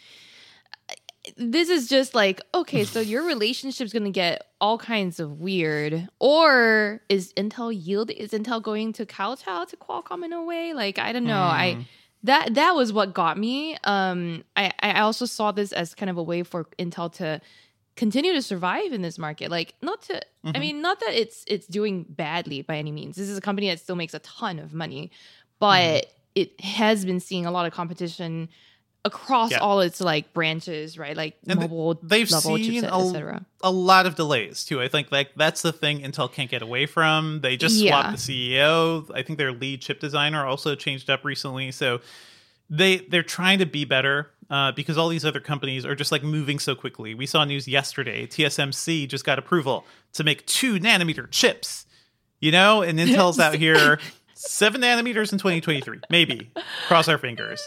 this is just like okay so your relationship's gonna get all kinds of weird or is intel yield is intel going to kowtow to qualcomm in a way like i don't know i that that was what got me. Um i i also saw this as kind of a way for intel to continue to survive in this market. Like not to i mean not that it's it's doing badly by any means. This is a company that still makes a ton of money but it has been seeing a lot of competition across Yeah. all its like branches right like And mobile they've level seen chipset, a, a lot of delays too. I think like that's the thing Intel can't get away from. They just Yeah. swapped the CEO. I think their lead chip designer also changed up recently. So they they're trying to be better uh, because all these other companies are just like moving so quickly. We saw news yesterday. TSMC just got approval to make two nanometer chips. You know, and Intel's out here seven nanometers in 2023. Maybe cross our fingers.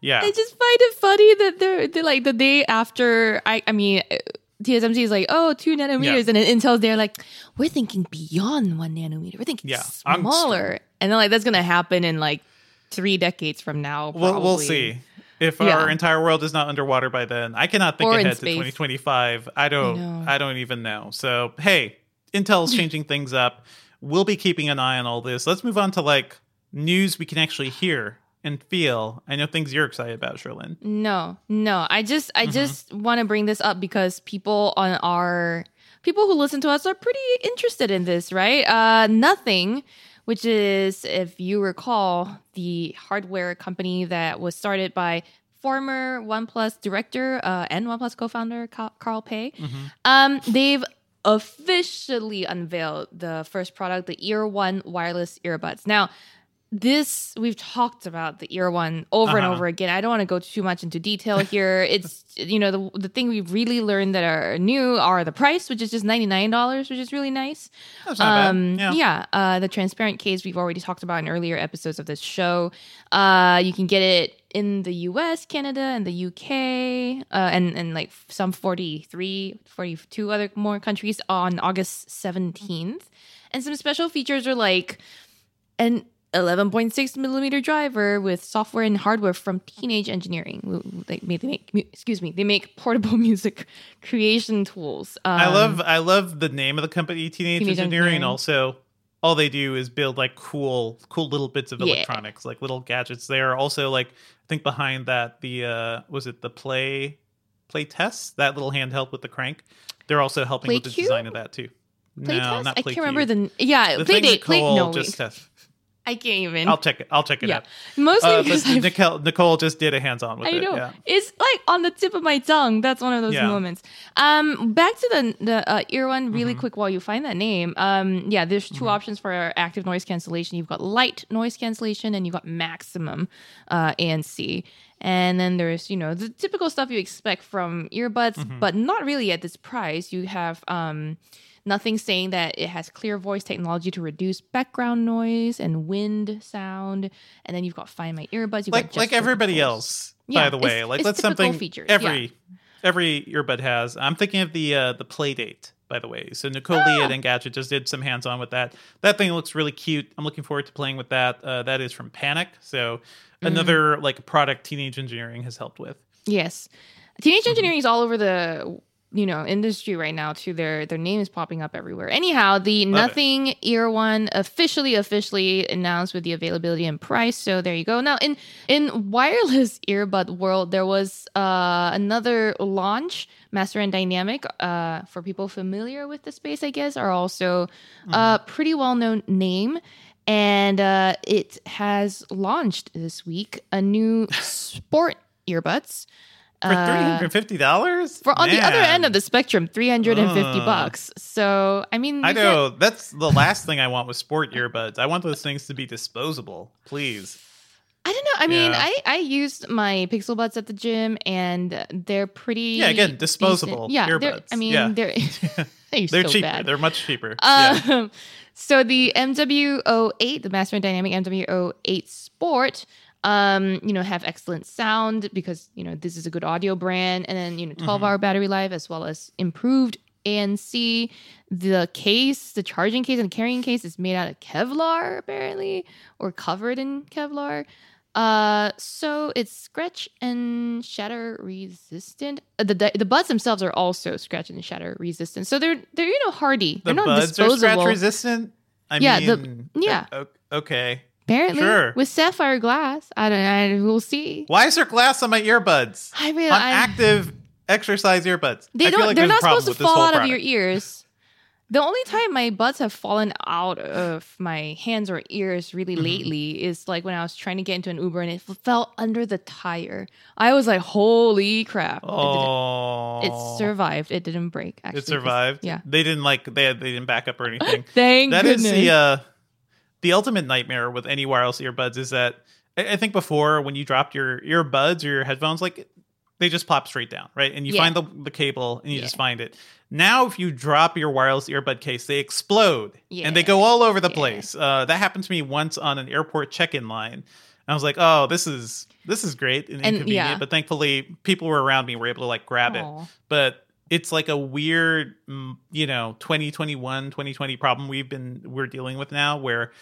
Yeah. I just find it funny that they're, they're like the day after. I I mean, uh, TSMC is like, oh, two nanometers, and then Intel's there like, we're thinking beyond one nanometer. We're thinking Yeah, smaller, and then like that's gonna happen in like three decades from now. We'll, we'll see. If Yeah. our entire world is not underwater by then, I cannot think Or ahead to 2025. I don't. I, don't even know. So hey, Intel's changing things up. We'll be keeping an eye on all this. Let's move on to like news we can actually hear and feel. I know things you're excited about, Cherlynn. No, no. I just I Mm-hmm. just want to bring this up because people on our people who listen to us are pretty interested in this, right? Uh nothing which is if you recall the hardware company that was started by former OnePlus director uh, and OnePlus co-founder Carl Pei. Um they've officially unveiled the first product, the Ear One wireless earbuds. Now, this we've talked about the ear one over and Uh-huh. over again. I don't want to go too much into detail here. It's you know the the thing we've really learned that are new are the price, which is just ninety nine dollars, which is really nice. That's not Um, bad. yeah, uh, the transparent case we've already talked about in earlier episodes of this show. Uh, you can get it in the US, Canada, and the UK, uh, and, and like some 43, 42 other more countries on August 17th. And some special features are like an 11.6 millimeter driver with software and hardware from Teenage Engineering. They make, they make excuse me, they make portable music creation tools. Um, I love I love the name of the company, Teenage, Teenage Engineering, Engineering. also all they do is build like cool cool little bits of Yeah. electronics, like little gadgets. They are also like I think behind that the uh was it the play play test that little handheld with the crank. They're also helping with the design of that too. Play no, test? not I PlayQ. can't remember the yeah. the Playdate. Play no. just wait. test. I can't even. I'll check it. I'll check it yeah, out. mostly Uh, because Nicole, Nicole just did a hands on with I it. know Yeah. it's like on the tip of my tongue. That's one of those Yeah. moments. Um, back to the the uh, ear one really Mm-hmm. quick while you find that name. Um, yeah, there's 2 options for active noise cancellation. You've got light noise cancellation and you've got maximum uh, ANC. And then there's you know the typical stuff you expect from earbuds, Mm-hmm. but not really at this price. You have um. Nothing saying that it has clear voice technology to reduce background noise and wind sound, and then you've got Find My Earbuds. You've like like everybody else Yeah, by the way. It's- like it's that's something features, every every earbud has. I'm thinking of the uh the Playdate by the way. So nicole Ah. Lee at engadget just did some hands-on with that. That thing looks really cute. I'm looking forward to playing with that. Uh that is from panic. So Mm. another like product teenage engineering has helped with. Yes, teenage engineering is all over the you know industry right now too. Their their name is popping up everywhere. Anyhow, the Love it. Nothing Ear One officially officially announced with the availability and price. So there you go. Now in in wireless earbud world, there was uh, another launch. Master and Dynamic, uh, for people familiar with the space, I guess, are also a pretty well known name. And uh, it has launched this week a new sport earbuds. For Uh, $350 for on the other end of the spectrum, 350 Uh. bucks. So, I mean, I know that's the last thing I want with sport earbuds. I want those things to be disposable, please. I don't know. I mean, Yeah. I I used my Pixel Buds at the gym, and they're pretty. Yeah, again, disposable decent. Yeah, they're- earbuds. I mean, Yeah. they're they're, They're so cheaper. bad. They're much cheaper. yeah. Um, so the MW08, the Master Dynamic MW08 Sport, um, you know, have excellent sound because you know this is a good audio brand, and then you know, 12 hour battery life as well as improved ANC. The case, the charging case and carrying case is made out of Kevlar apparently, or covered in Kevlar. Uh, so it's scratch and shatter resistant. Uh, the the buds themselves are also scratch and shatter resistant. So they're they're you know hardy. the they're not buds disposable. are scratch resistant. I Yeah, the- mean, yeah. okay. Apparently, Sure. with sapphire glass. I don't. I we'll see. Why is there glass on my earbuds? I mean, on I, active exercise earbuds. They don't. Like they're not supposed to fall out of your ears. The only time my buds have fallen out of my hands or ears really Mm-hmm. lately is like when I was trying to get into an Uber and it f- fell under the tire. I was like, "Holy crap!" It Oh, It, survived. It didn't break. Actually, It survived. Yeah. they didn't like they they didn't back up or anything. Thank That is goodness. the uh, the ultimate nightmare with any wireless earbuds is that I, I think before when you dropped your earbuds or your headphones, like they just plop straight down, right? And you Yeah. find the the cable and you Yeah. just find it. Now, if you drop your wireless earbud case, they explode and they go all over the Yeah. place. Uh, that happened to me once on an airport check-in line. I was like, "Oh, this is this is great and, And, inconvenient," yeah. but thankfully, people were around me were able to like grab it but it's like a weird mm, you know 2021 2020 problem we've been we're dealing with now where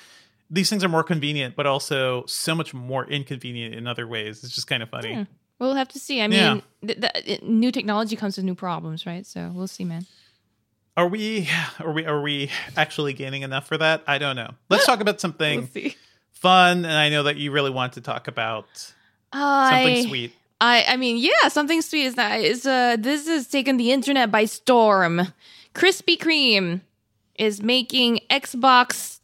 these things are more convenient but also so much more inconvenient in other ways it's just kind of funny Hmm. We'll have to see. I mean, Yeah. th- th- it- new technology comes with new problems, right? So we'll see, man. are we are we are we actually gaining enough for that i don't know let's talk about something We'll fun and i know that you really want to talk about I, something sweet I I mean, yeah, something sweet is that is uh this has taken the internet by storm. Krispy Kreme is making Xbox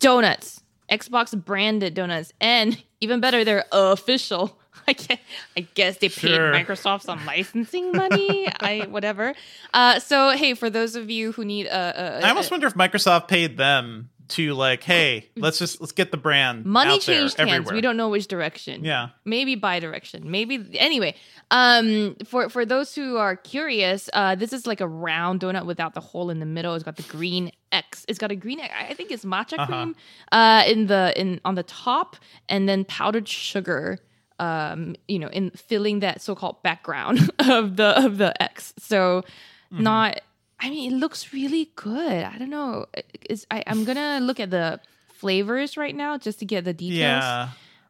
donuts, Xbox branded donuts, and even better, they're official. I guess, I guess they paid Sure. Microsoft some licensing money. I whatever. Uh, so hey, for those of you who need a, a, i almost wonder if microsoft paid them to like hey let's just let's get the brand money out there changed hands. everywhere. We don't know which direction. yeah maybe bi-direction maybe anyway um for for those who are curious uh this is like a round donut without the hole in the middle it's got the green x it's got a green i I think it's matcha Uh-huh. cream uh in the in on the top and then powdered sugar um, you know, in filling that so-called background of the of the X. So Mm-hmm. not. I mean, it looks really good. I don't know. It's, I, I'm gonna look at the flavors right now just to get the details. Yeah.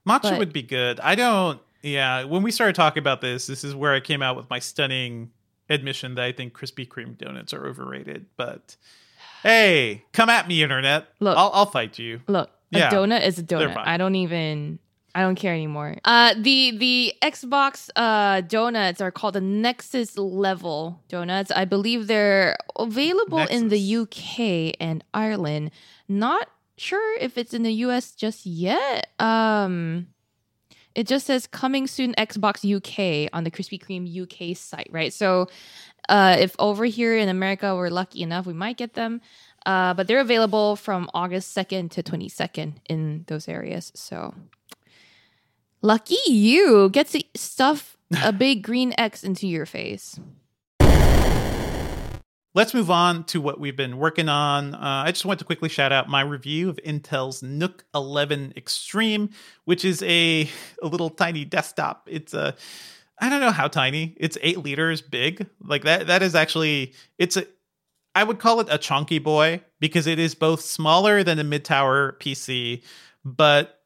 Matcha But- would be good. I don't yeah, when we started talking about this, this is where I came out with my stunning admission that I think Krispy Kreme donuts are overrated. But hey, come at me, internet. Look. I'll, I'll fight you. Look, a donut is a donut. I don't even I don't care anymore. Uh the the Xbox uh donuts are called the Nexus level donuts. I believe they're available in the UK and Ireland. Not sure if it's in the US just yet. Um it just says coming soon Xbox UK on the Krispy Kreme UK site, right? So uh, if over here in America we're lucky enough, we might get them. Uh, but they're available from August 2nd to 22nd in those areas. So lucky you get to stuff a big green X into your face. Let's move on to what we've been working on. Uh, I just want to quickly shout out my review of Intel's NUC 11 Extreme, which is a, a little tiny desktop. It's a I don't know how tiny. It's eight liters big. Like that. That is actually. It's a. I would call it a chunky boy because it is both smaller than a mid tower PC, but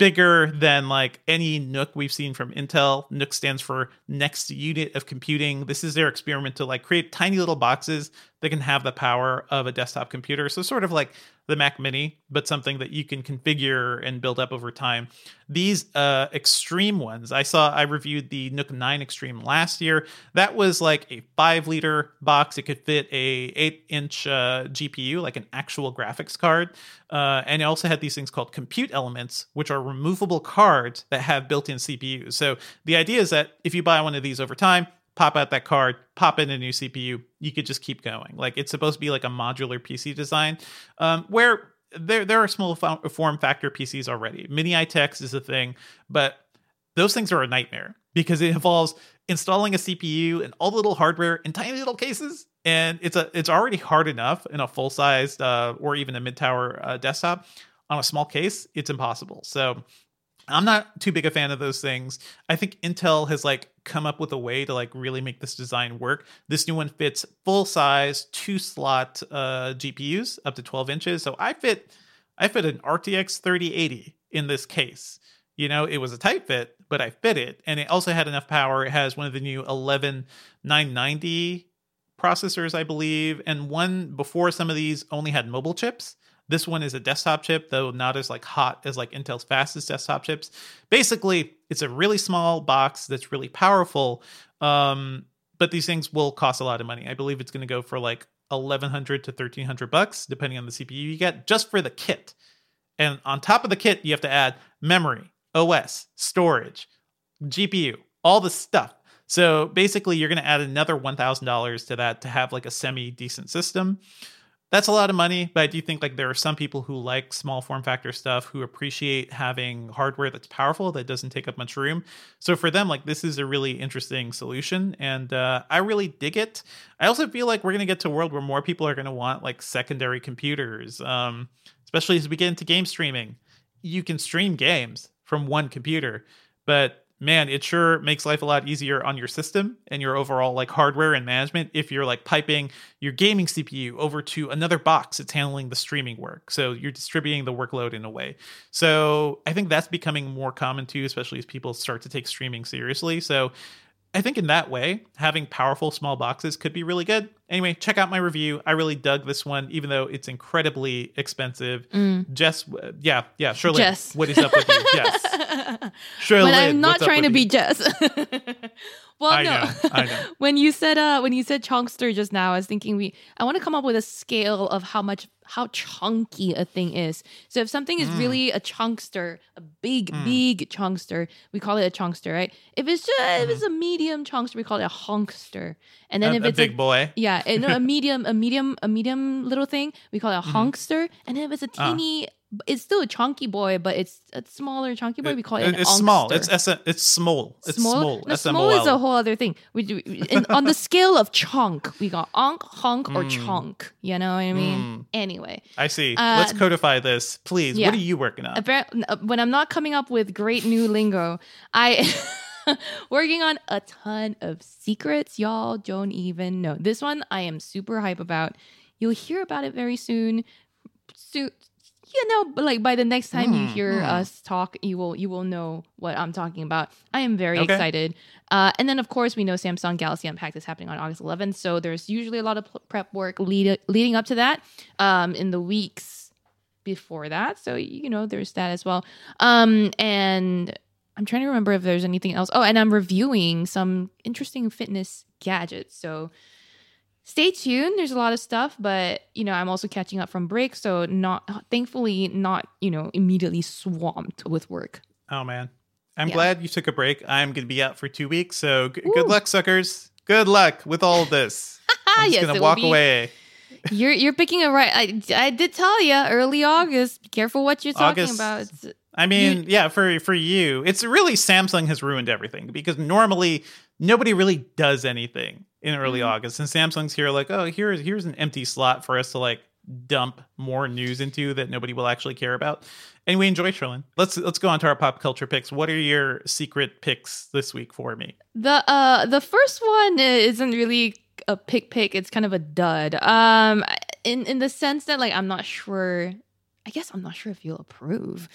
bigger than like any NUC we've seen from Intel. NUC stands for next unit of computing. This is their experiment to like create tiny little boxes that can have the power of a desktop computer. So sort of like the Mac Mini, but something that you can configure and build up over time. These uh, extreme ones, I saw, I reviewed the NUC 9 Extreme last year. That was like a five liter box. It could fit a eight inch uh, GPU, like an actual graphics card. Uh, and it also had these things called compute elements, which are removable cards that have built in CPUs. So the idea is that if you buy one of these over time, pop out that card, pop in a new CPU, you could just keep going. Like it's supposed to be like a modular PC design, um, where there there are small form factor PCs already. Mini ITX is a thing, but those things are a nightmare because it involves installing a CPU and all the little hardware in tiny little cases. And it's a it's already hard enough in a full sized uh, or even a mid tower uh, desktop. On a small case, it's impossible. So I'm not too big a fan of those things. I think Intel has like come up with a way to like really make this design work. This new one fits full size two slot uh, GPUs up to 12 inches. So I fit I fit an RTX 3080 in this case. You know, it was a tight fit, but I fit it, and it also had enough power. It has one of the new 11990 processors, I believe, and one before some of these only had mobile chips. This one is a desktop chip, though not as like hot as like Intel's fastest desktop chips. Basically, it's a really small box that's really powerful. Um, but these things will cost a lot of money. I believe it's going to go for like 1100 to 1300 bucks depending on the CPU you get just for the kit. And on top of the kit, you have to add memory, OS, storage, GPU, all the stuff. So basically, you're going to add another $1,000 to that to have like a semi decent system. That's a lot of money, but I do think like there are some people who like small form factor stuff who appreciate having hardware that's powerful that doesn't take up much room. So for them, like this is a really interesting solution, and uh, I really dig it. I also feel like we're gonna get to a world where more people are gonna want like secondary computers, um, especially as we get into game streaming. You can stream games from one computer, but man, it sure makes life a lot easier on your system and your overall like hardware and management if you're like piping your gaming CPU over to another box that's handling the streaming work. So you're distributing the workload in a way. So I think that's becoming more common too, especially as people start to take streaming seriously. So I think in that way, having powerful small boxes could be really good. Anyway, check out my review. I really dug this one, even though it's incredibly expensive. Jess, uh, yeah, yeah, Shirley, Jess. what is up with you? Yes. Shirley, I'm not trying to be you? Jess. well, I no. know, I know. when you said uh when you said chunkster just now, I was thinking we I want to come up with a scale of how much how chunky a thing is. So if something is Mm. really a chunkster, a big big chunkster, we call it a chunkster, right? If it's just if it's a medium chunkster, we call it a honkster. And then a, if a it's big boy. yeah, and a medium, a medium, a medium little thing, we call it a Mm-hmm. honkster. And then if it's a Ah. teeny, it's still a chunky boy, but it's a smaller chunky boy. We call it, an it's small. It's S. It's small. It's small. small. No, small is a whole other thing. We do in, on the scale of chunk. We got onk, hunk, or Mm. chunk. You know what I mean? Anyway, I see. Uh, Let's codify this, please. yeah. What are you working on? uh, when I'm not coming up with great new lingo, I working on a ton of secrets. Y'all don't even know. This one I am super hype about. You'll hear about it very soon. Soon, you know, but like by the next time you Hmm, hear hmm. us talk, you will you will know what I'm talking about. I am very Okay. excited. Uh, and then of course we know Samsung Galaxy Unpacked is happening on August 11th, so there's usually a lot of prep work lead- leading up to that. Um, in the weeks before that. So you know, there's that as well. Um, and I'm trying to remember if there's anything else. Oh, and I'm reviewing some interesting fitness gadgets. So stay tuned. There's a lot of stuff, but you know, I'm also catching up from break, so not thankfully not you know immediately swamped with work. Oh man, I'm Yeah. glad you took a break. I'm going to be out for two weeks, so g- good luck, suckers. Good luck with all of this. I'm just yes, going to walk be- away. You're you're picking a right. I, I did tell you early August. Be careful what you're talking August. about. It's, uh, I mean, yeah, for for you, it's really Samsung has ruined everything because normally nobody really does anything in early Mhm. August, and Samsung's here like, oh, here's here's an empty slot for us to like dump more news into that nobody will actually care about. And we enjoy Cherlynn. Let's let's go on to our pop culture picks. What are your secret picks this week for me? The uh the first one isn't really a pick pick. It's kind of a dud. Um, in in the sense that like I'm not sure. I guess I'm not sure if you'll approve.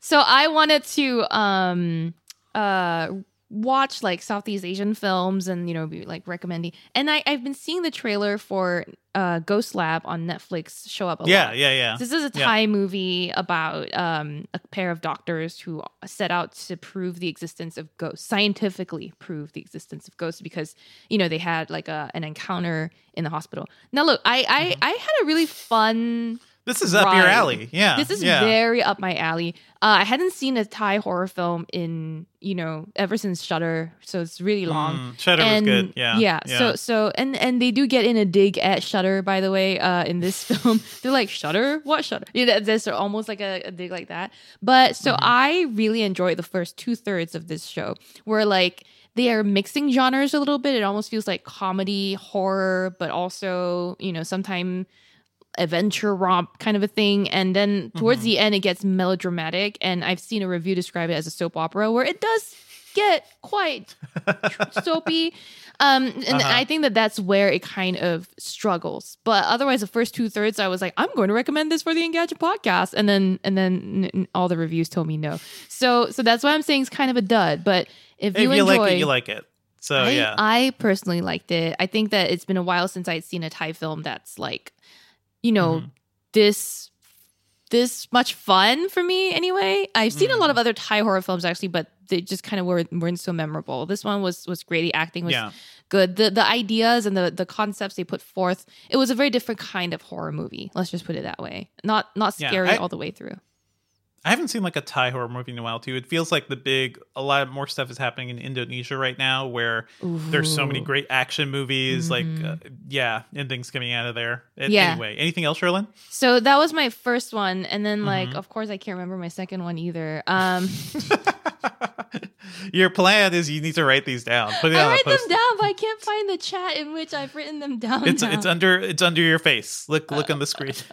So I wanted to um uh watch like Southeast Asian films and you know be like recommending. And I I've been seeing the trailer for uh Ghost Lab on Netflix show up a Yeah, lot. yeah, yeah. This is a Yeah. Thai movie about um, a pair of doctors who set out to prove the existence of ghosts, scientifically prove the existence of ghosts, because you know they had like a, an encounter in the hospital. Now, look, I I, Mm-hmm. I had a really fun. This is up your alley. Yeah, This is yeah. very up my alley. Uh, I hadn't seen a Thai horror film in you know ever since Shutter, so it's really long Mm, Shutter and was good. Yeah, yeah, So so and and they do get in a dig at Shutter, by the way, uh, in this film. They're like Shutter, what Shutter? You know, there's almost like a, a dig like that. But so Mm-hmm. I really enjoyed the first two thirds of this show, where like they are mixing genres a little bit. It almost feels like comedy, horror, but also you know sometimes adventure romp kind of a thing and then towards Mm-hmm. the end it gets melodramatic and i've seen a review describe it as a soap opera where it does get quite soapy um and Uh-huh. i think that that's where it kind of struggles but otherwise the first two thirds i was like i'm going to recommend this for the engadget podcast and then and then n- all the reviews told me no so so that's why i'm saying it's kind of a dud but if If you, you, enjoy like it, you like it. So I, yeah, I personally liked it. I think that it's been a while since I'd seen a Thai film that's like, you know, Mhm. this this much fun for me anyway. I've seen a lot of other Thai horror films actually, but they just kind of were, weren't so memorable. This one was was great. The acting was yeah. good. The the ideas and the the concepts they put forth, it was a very different kind of horror movie. Let's just put it that way. Not not Yeah, scary I- all the way through. I haven't seen like a Thai horror movie in a while too. It feels like the big, a lot more stuff is happening in Indonesia right now, where there's so many great action movies, like Mhm. uh, yeah, and things coming out of there. A- Yeah. Anyway, anything else, Cherlynn? So that was my first one, and then like, Mhm. of course, I can't remember my second one either. Um, Your plan is you need to write these down. Put it I write them down, but I can't find the chat in which I've written them down. It's now. it's under it's under your face. Look look on the screen.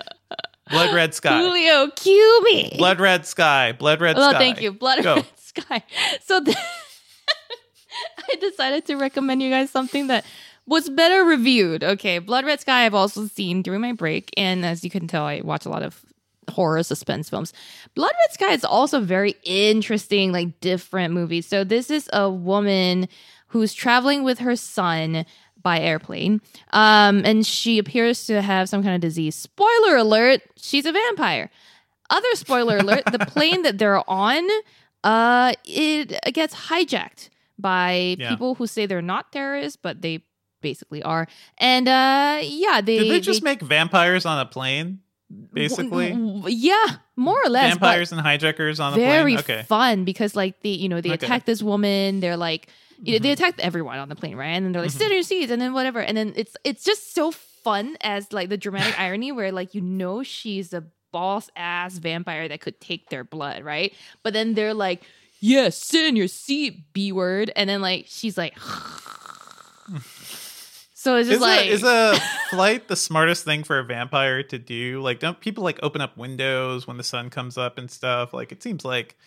Blood red sky. Julio, cue me. Blood red sky. Blood red well, sky. thank you, Blood Go. Red Sky. So th- I decided to recommend you guys something that was better reviewed. Okay, Blood Red Sky I've also seen during my break, and as you can tell, I watch a lot of horror suspense films. Blood Red Sky is also very interesting, like different movies. So this is a woman who's traveling with her son by airplane, um, and she appears to have some kind of disease. Spoiler alert: she's a vampire. Other spoiler alert: the plane that they're on, uh, it gets hijacked by Yeah. people who say they're not terrorists, but they basically are. And uh, yeah, they Did they just make vampires on a plane? Basically, yeah, more or less. vampires and hijackers on the very plane. Okay. fun because like they, you know, they Okay. attack this woman. They're like, you know, they Mhm. attack everyone on the plane, right? And then they're like, Mhm. sit in your seats, and then whatever. And then it's it's just so fun as like the dramatic irony where like you know she's a boss ass vampire that could take their blood, right? But then they're like, "Yes, sit in your seat, B word," and then like she's like. So it's just is like a, is a flight the smartest thing for a vampire to do? Like, don't people like open up windows when the sun comes up and stuff? Like, it seems like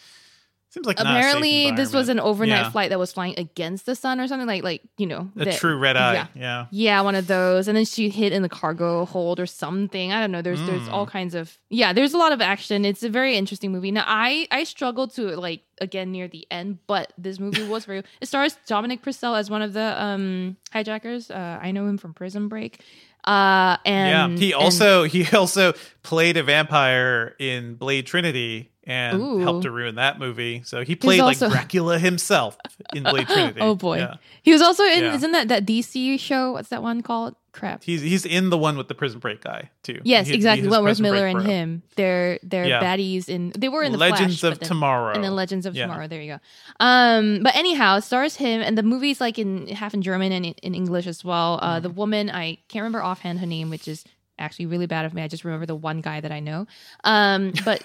seems like not a safe apparently this was an overnight Yeah. flight that was flying against the sun or something like like you know A that- true red eye. yeah. Yeah. Yeah, one of those. And then she hit in the cargo hold or something. I don't know. There's there's Mm. all kinds of yeah, there's a lot of action. It's a very interesting movie. Now I I struggled to like again near the end, but this movie was very it stars Dominic Purcell as one of the um hijackers. Uh I know him from Prison Break. Uh and yeah. He and- also he also played a vampire in Blade Trinity and Ooh. helped to ruin that movie. So he played also- like Dracula himself in Blade Trinity. Oh boy. Yeah. He was also in Yeah. isn't that that DC show? What's that one called? Crap. He's he's in the one with the prison break guy too. Yes, He'd exactly. Wentworth Miller and him. They're they're Yeah. baddies in they were in the Legends Flash, of then- Tomorrow. and then Legends of. Tomorrow. There you go. Um, but anyhow, it stars him, and the movie's like in half in German and in, in English as well. Uh, Mm-hmm. the woman I can't remember offhand her name, which is actually really bad of me. I just remember the one guy that I know. Um, but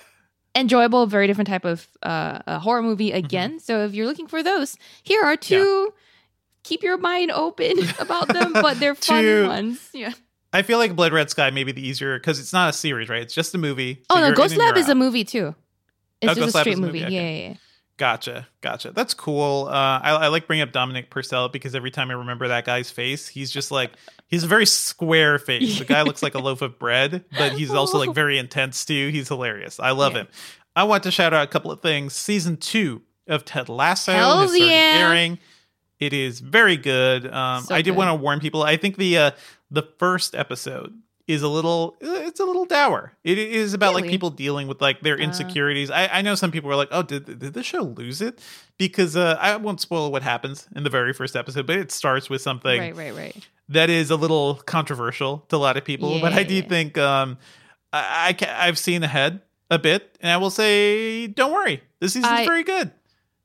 enjoyable, very different type of uh, a horror movie Mm-hmm. again. So if you're looking for those, here are two. Keep your mind open about them, but they're fun Two- ones. Yeah. I feel like Blood Red Sky may be the easier because it's not a series, right? It's just a movie. Oh no, Ghost Lab is a movie too. It's Oh, just Ghost a straight movie. movie, Yeah, yeah, yeah. Gotcha, gotcha. That's cool. Uh, I, I like bringing up Dominic Purcell because every time I remember that guy's face, he's just like he's a very square face. The guy looks like a loaf of bread, but he's also like very intense too. He's hilarious. I love Yeah. him. I want to shout out a couple of things. Season two of Ted Lasso Hells has started yeah. airing. It is very good. Um, So I did want to warn people. I think the uh, the first episode is a little it's a little dour. It is about like people dealing with like their Uh. insecurities. I, I know some people were like, "Oh, did did the show lose it?" Because uh, I won't spoil what happens in the very first episode, but it starts with something Right, right, right. that is a little controversial to a lot of people. but I do Yeah. think um, I, I I've seen ahead a bit, and I will say, don't worry, this season's I- very good.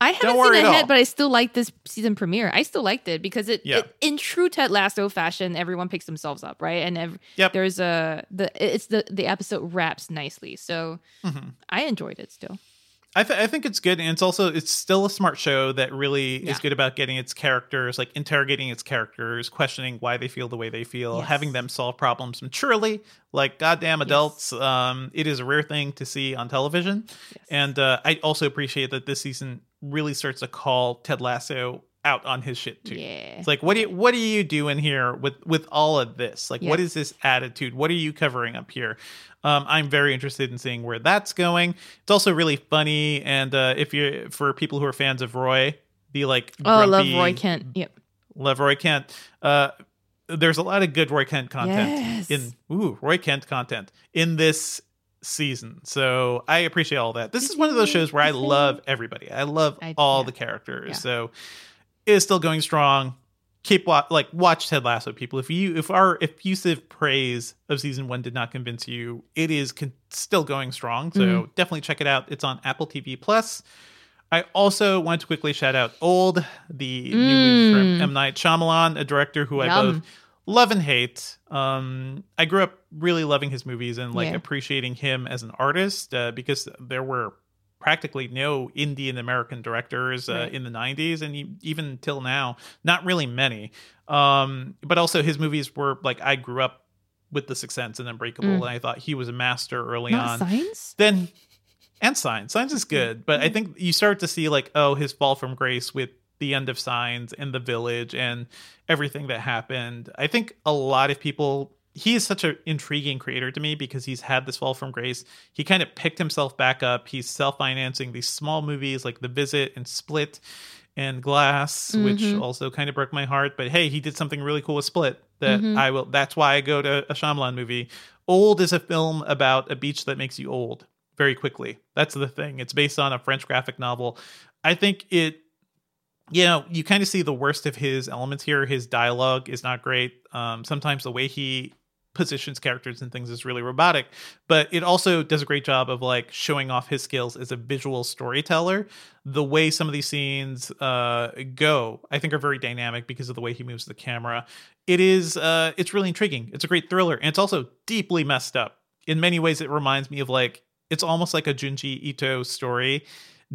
I haven't seen ahead, all. but I still like this season premiere. I still liked it because it, Yeah. it in true Ted Lasso fashion, everyone picks themselves up, right? And ev- Yep. there's a the it's the the episode wraps nicely, so Mhm. I enjoyed it still. I, th- I think it's good, and it's also it's still a smart show that really Yeah. is good about getting its characters, like interrogating its characters, questioning why they feel the way they feel, Yes. having them solve problems maturely, like goddamn adults. Um, it is a rare thing to see on television, Yes. and uh, I also appreciate that this season really starts to call Ted Lasso out on his shit too. Yeah. It's like, what do you, what are you doing here with with all of this? Like, what Yes. is this attitude? What are you covering up here? Um, I'm very interested in seeing where that's going. It's also really funny, and uh, if you're for people who are fans of Roy, the like, oh, I love Roy Kent. Yep. love Roy Kent. Uh, there's a lot of good Roy Kent content Yes. in ooh Roy Kent content in this season. So I appreciate all that. This is one of those shows where I love everybody. I love I- all yeah. the characters. Yeah. So it is still going strong. Keep wa- like watch Ted Lasso, people. If you if our effusive praise of season one did not convince you, it is con- still going strong. So Mm-hmm. definitely check it out. It's on Apple TV Plus. I also want to quickly shout out Old, the new movie from M Night Shyamalan, a director who I Mm. Both love and hate. Um, I grew up really loving his movies and like Yeah. appreciating him as an artist uh, because there were practically no Indian American directors uh, Right. in the 90s and even till now, not really many. Um, but also his movies were like I grew up with The Sixth Sense and Unbreakable, Mm. and I thought he was a master early Not on science. then and signs signs is good but i think you start to see like oh his fall from grace with the end of signs and the village and everything that happened i think a lot of people he is such an intriguing creator to me because he's had this fall from grace he kind of picked himself back up he's self-financing these small movies like the visit and split and glass which Mhm. also kind of broke my heart but hey he did something really cool with split that Mhm. i will that's why i go to a Shyamalan movie old is a film about a beach that makes you old very quickly. That's the thing. It's based on a French graphic novel. I think it, you know, you kind of see the worst of his elements here. His dialogue is not great. Um, sometimes the way he positions characters and things is really robotic, but it also does a great job of like showing off his skills as a visual storyteller. The way some of these scenes uh, go, I think, are very dynamic because of the way he moves the camera. It is, uh, it's really intriguing. It's a great thriller, and it's also deeply messed up in many ways it reminds me of like it's almost like a Junji Ito story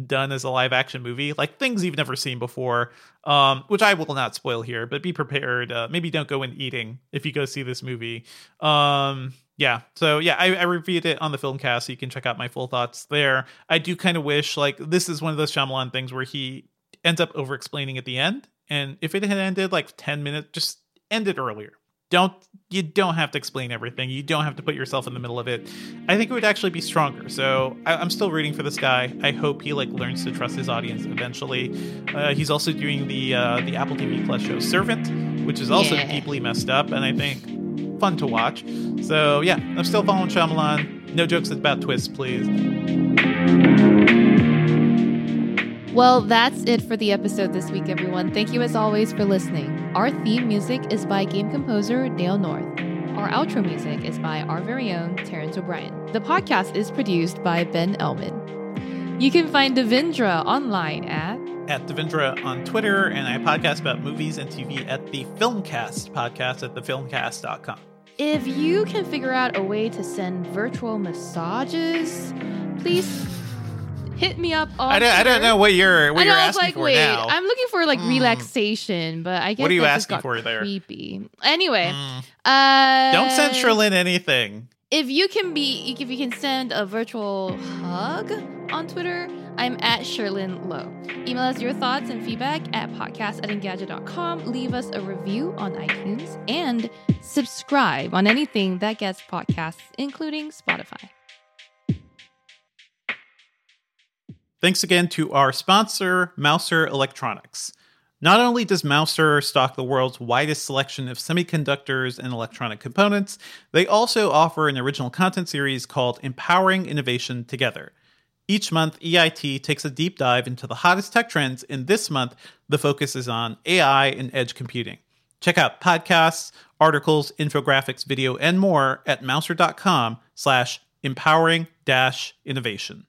done as a live action movie, like things you've never seen before, um, which I will not spoil here, but be prepared. Uh, maybe don't go in eating if you go see this movie. Um, yeah, so yeah, I, I reviewed it on the film cast, so you can check out my full thoughts there. I do kind of wish like this is one of those Shyamalan things where he ends up over explaining at the end, and if it had ended like ten minutes, just end it earlier don't you don't have to explain everything. You don't have to put yourself in the middle of it. I think it would actually be stronger. So I, am still rooting for this guy. I hope he like learns to trust his audience eventually. Uh, he's also doing the uh, the apple tv plus show servant which is also yeah. deeply messed up and i think fun to watch. So yeah i'm still following Shyamalan. no jokes about twists please well, that's it for the episode this week, everyone. Thank you as always for listening. Our theme music is by game composer Dale North. Our outro music is by our very own Terrence O'Brien. The podcast is produced by Ben Ellman. You can find Devindra online at at Devindra on Twitter, and I podcast about movies and TV at the Filmcast podcast at thefilmcast.com. If you can figure out a way to send virtual massages, please hit me up on. I don't, I don't know what you're what I know, you're asking like, wait, now. I'm looking for like mm. relaxation, but I guess what are you asking for there? Creepy. Anyway, mm. uh, don't send Cherlynn anything. If you can be, if you can send a virtual hug on Twitter, I'm at Cherlynn Low. Email us your thoughts and feedback at podcast at engadget.com. Leave us a review on iTunes and subscribe on anything that gets podcasts, including Spotify. Thanks again to our sponsor, Mouser Electronics. Not only does Mouser stock the world's widest selection of semiconductors and electronic components, they also offer an original content series called Empowering Innovation Together. Each month, EIT takes a deep dive into the hottest tech trends, and this month, the focus is on AI and edge computing. Check out podcasts, articles, infographics, video, and more at mouser.com slash empowering dash innovation.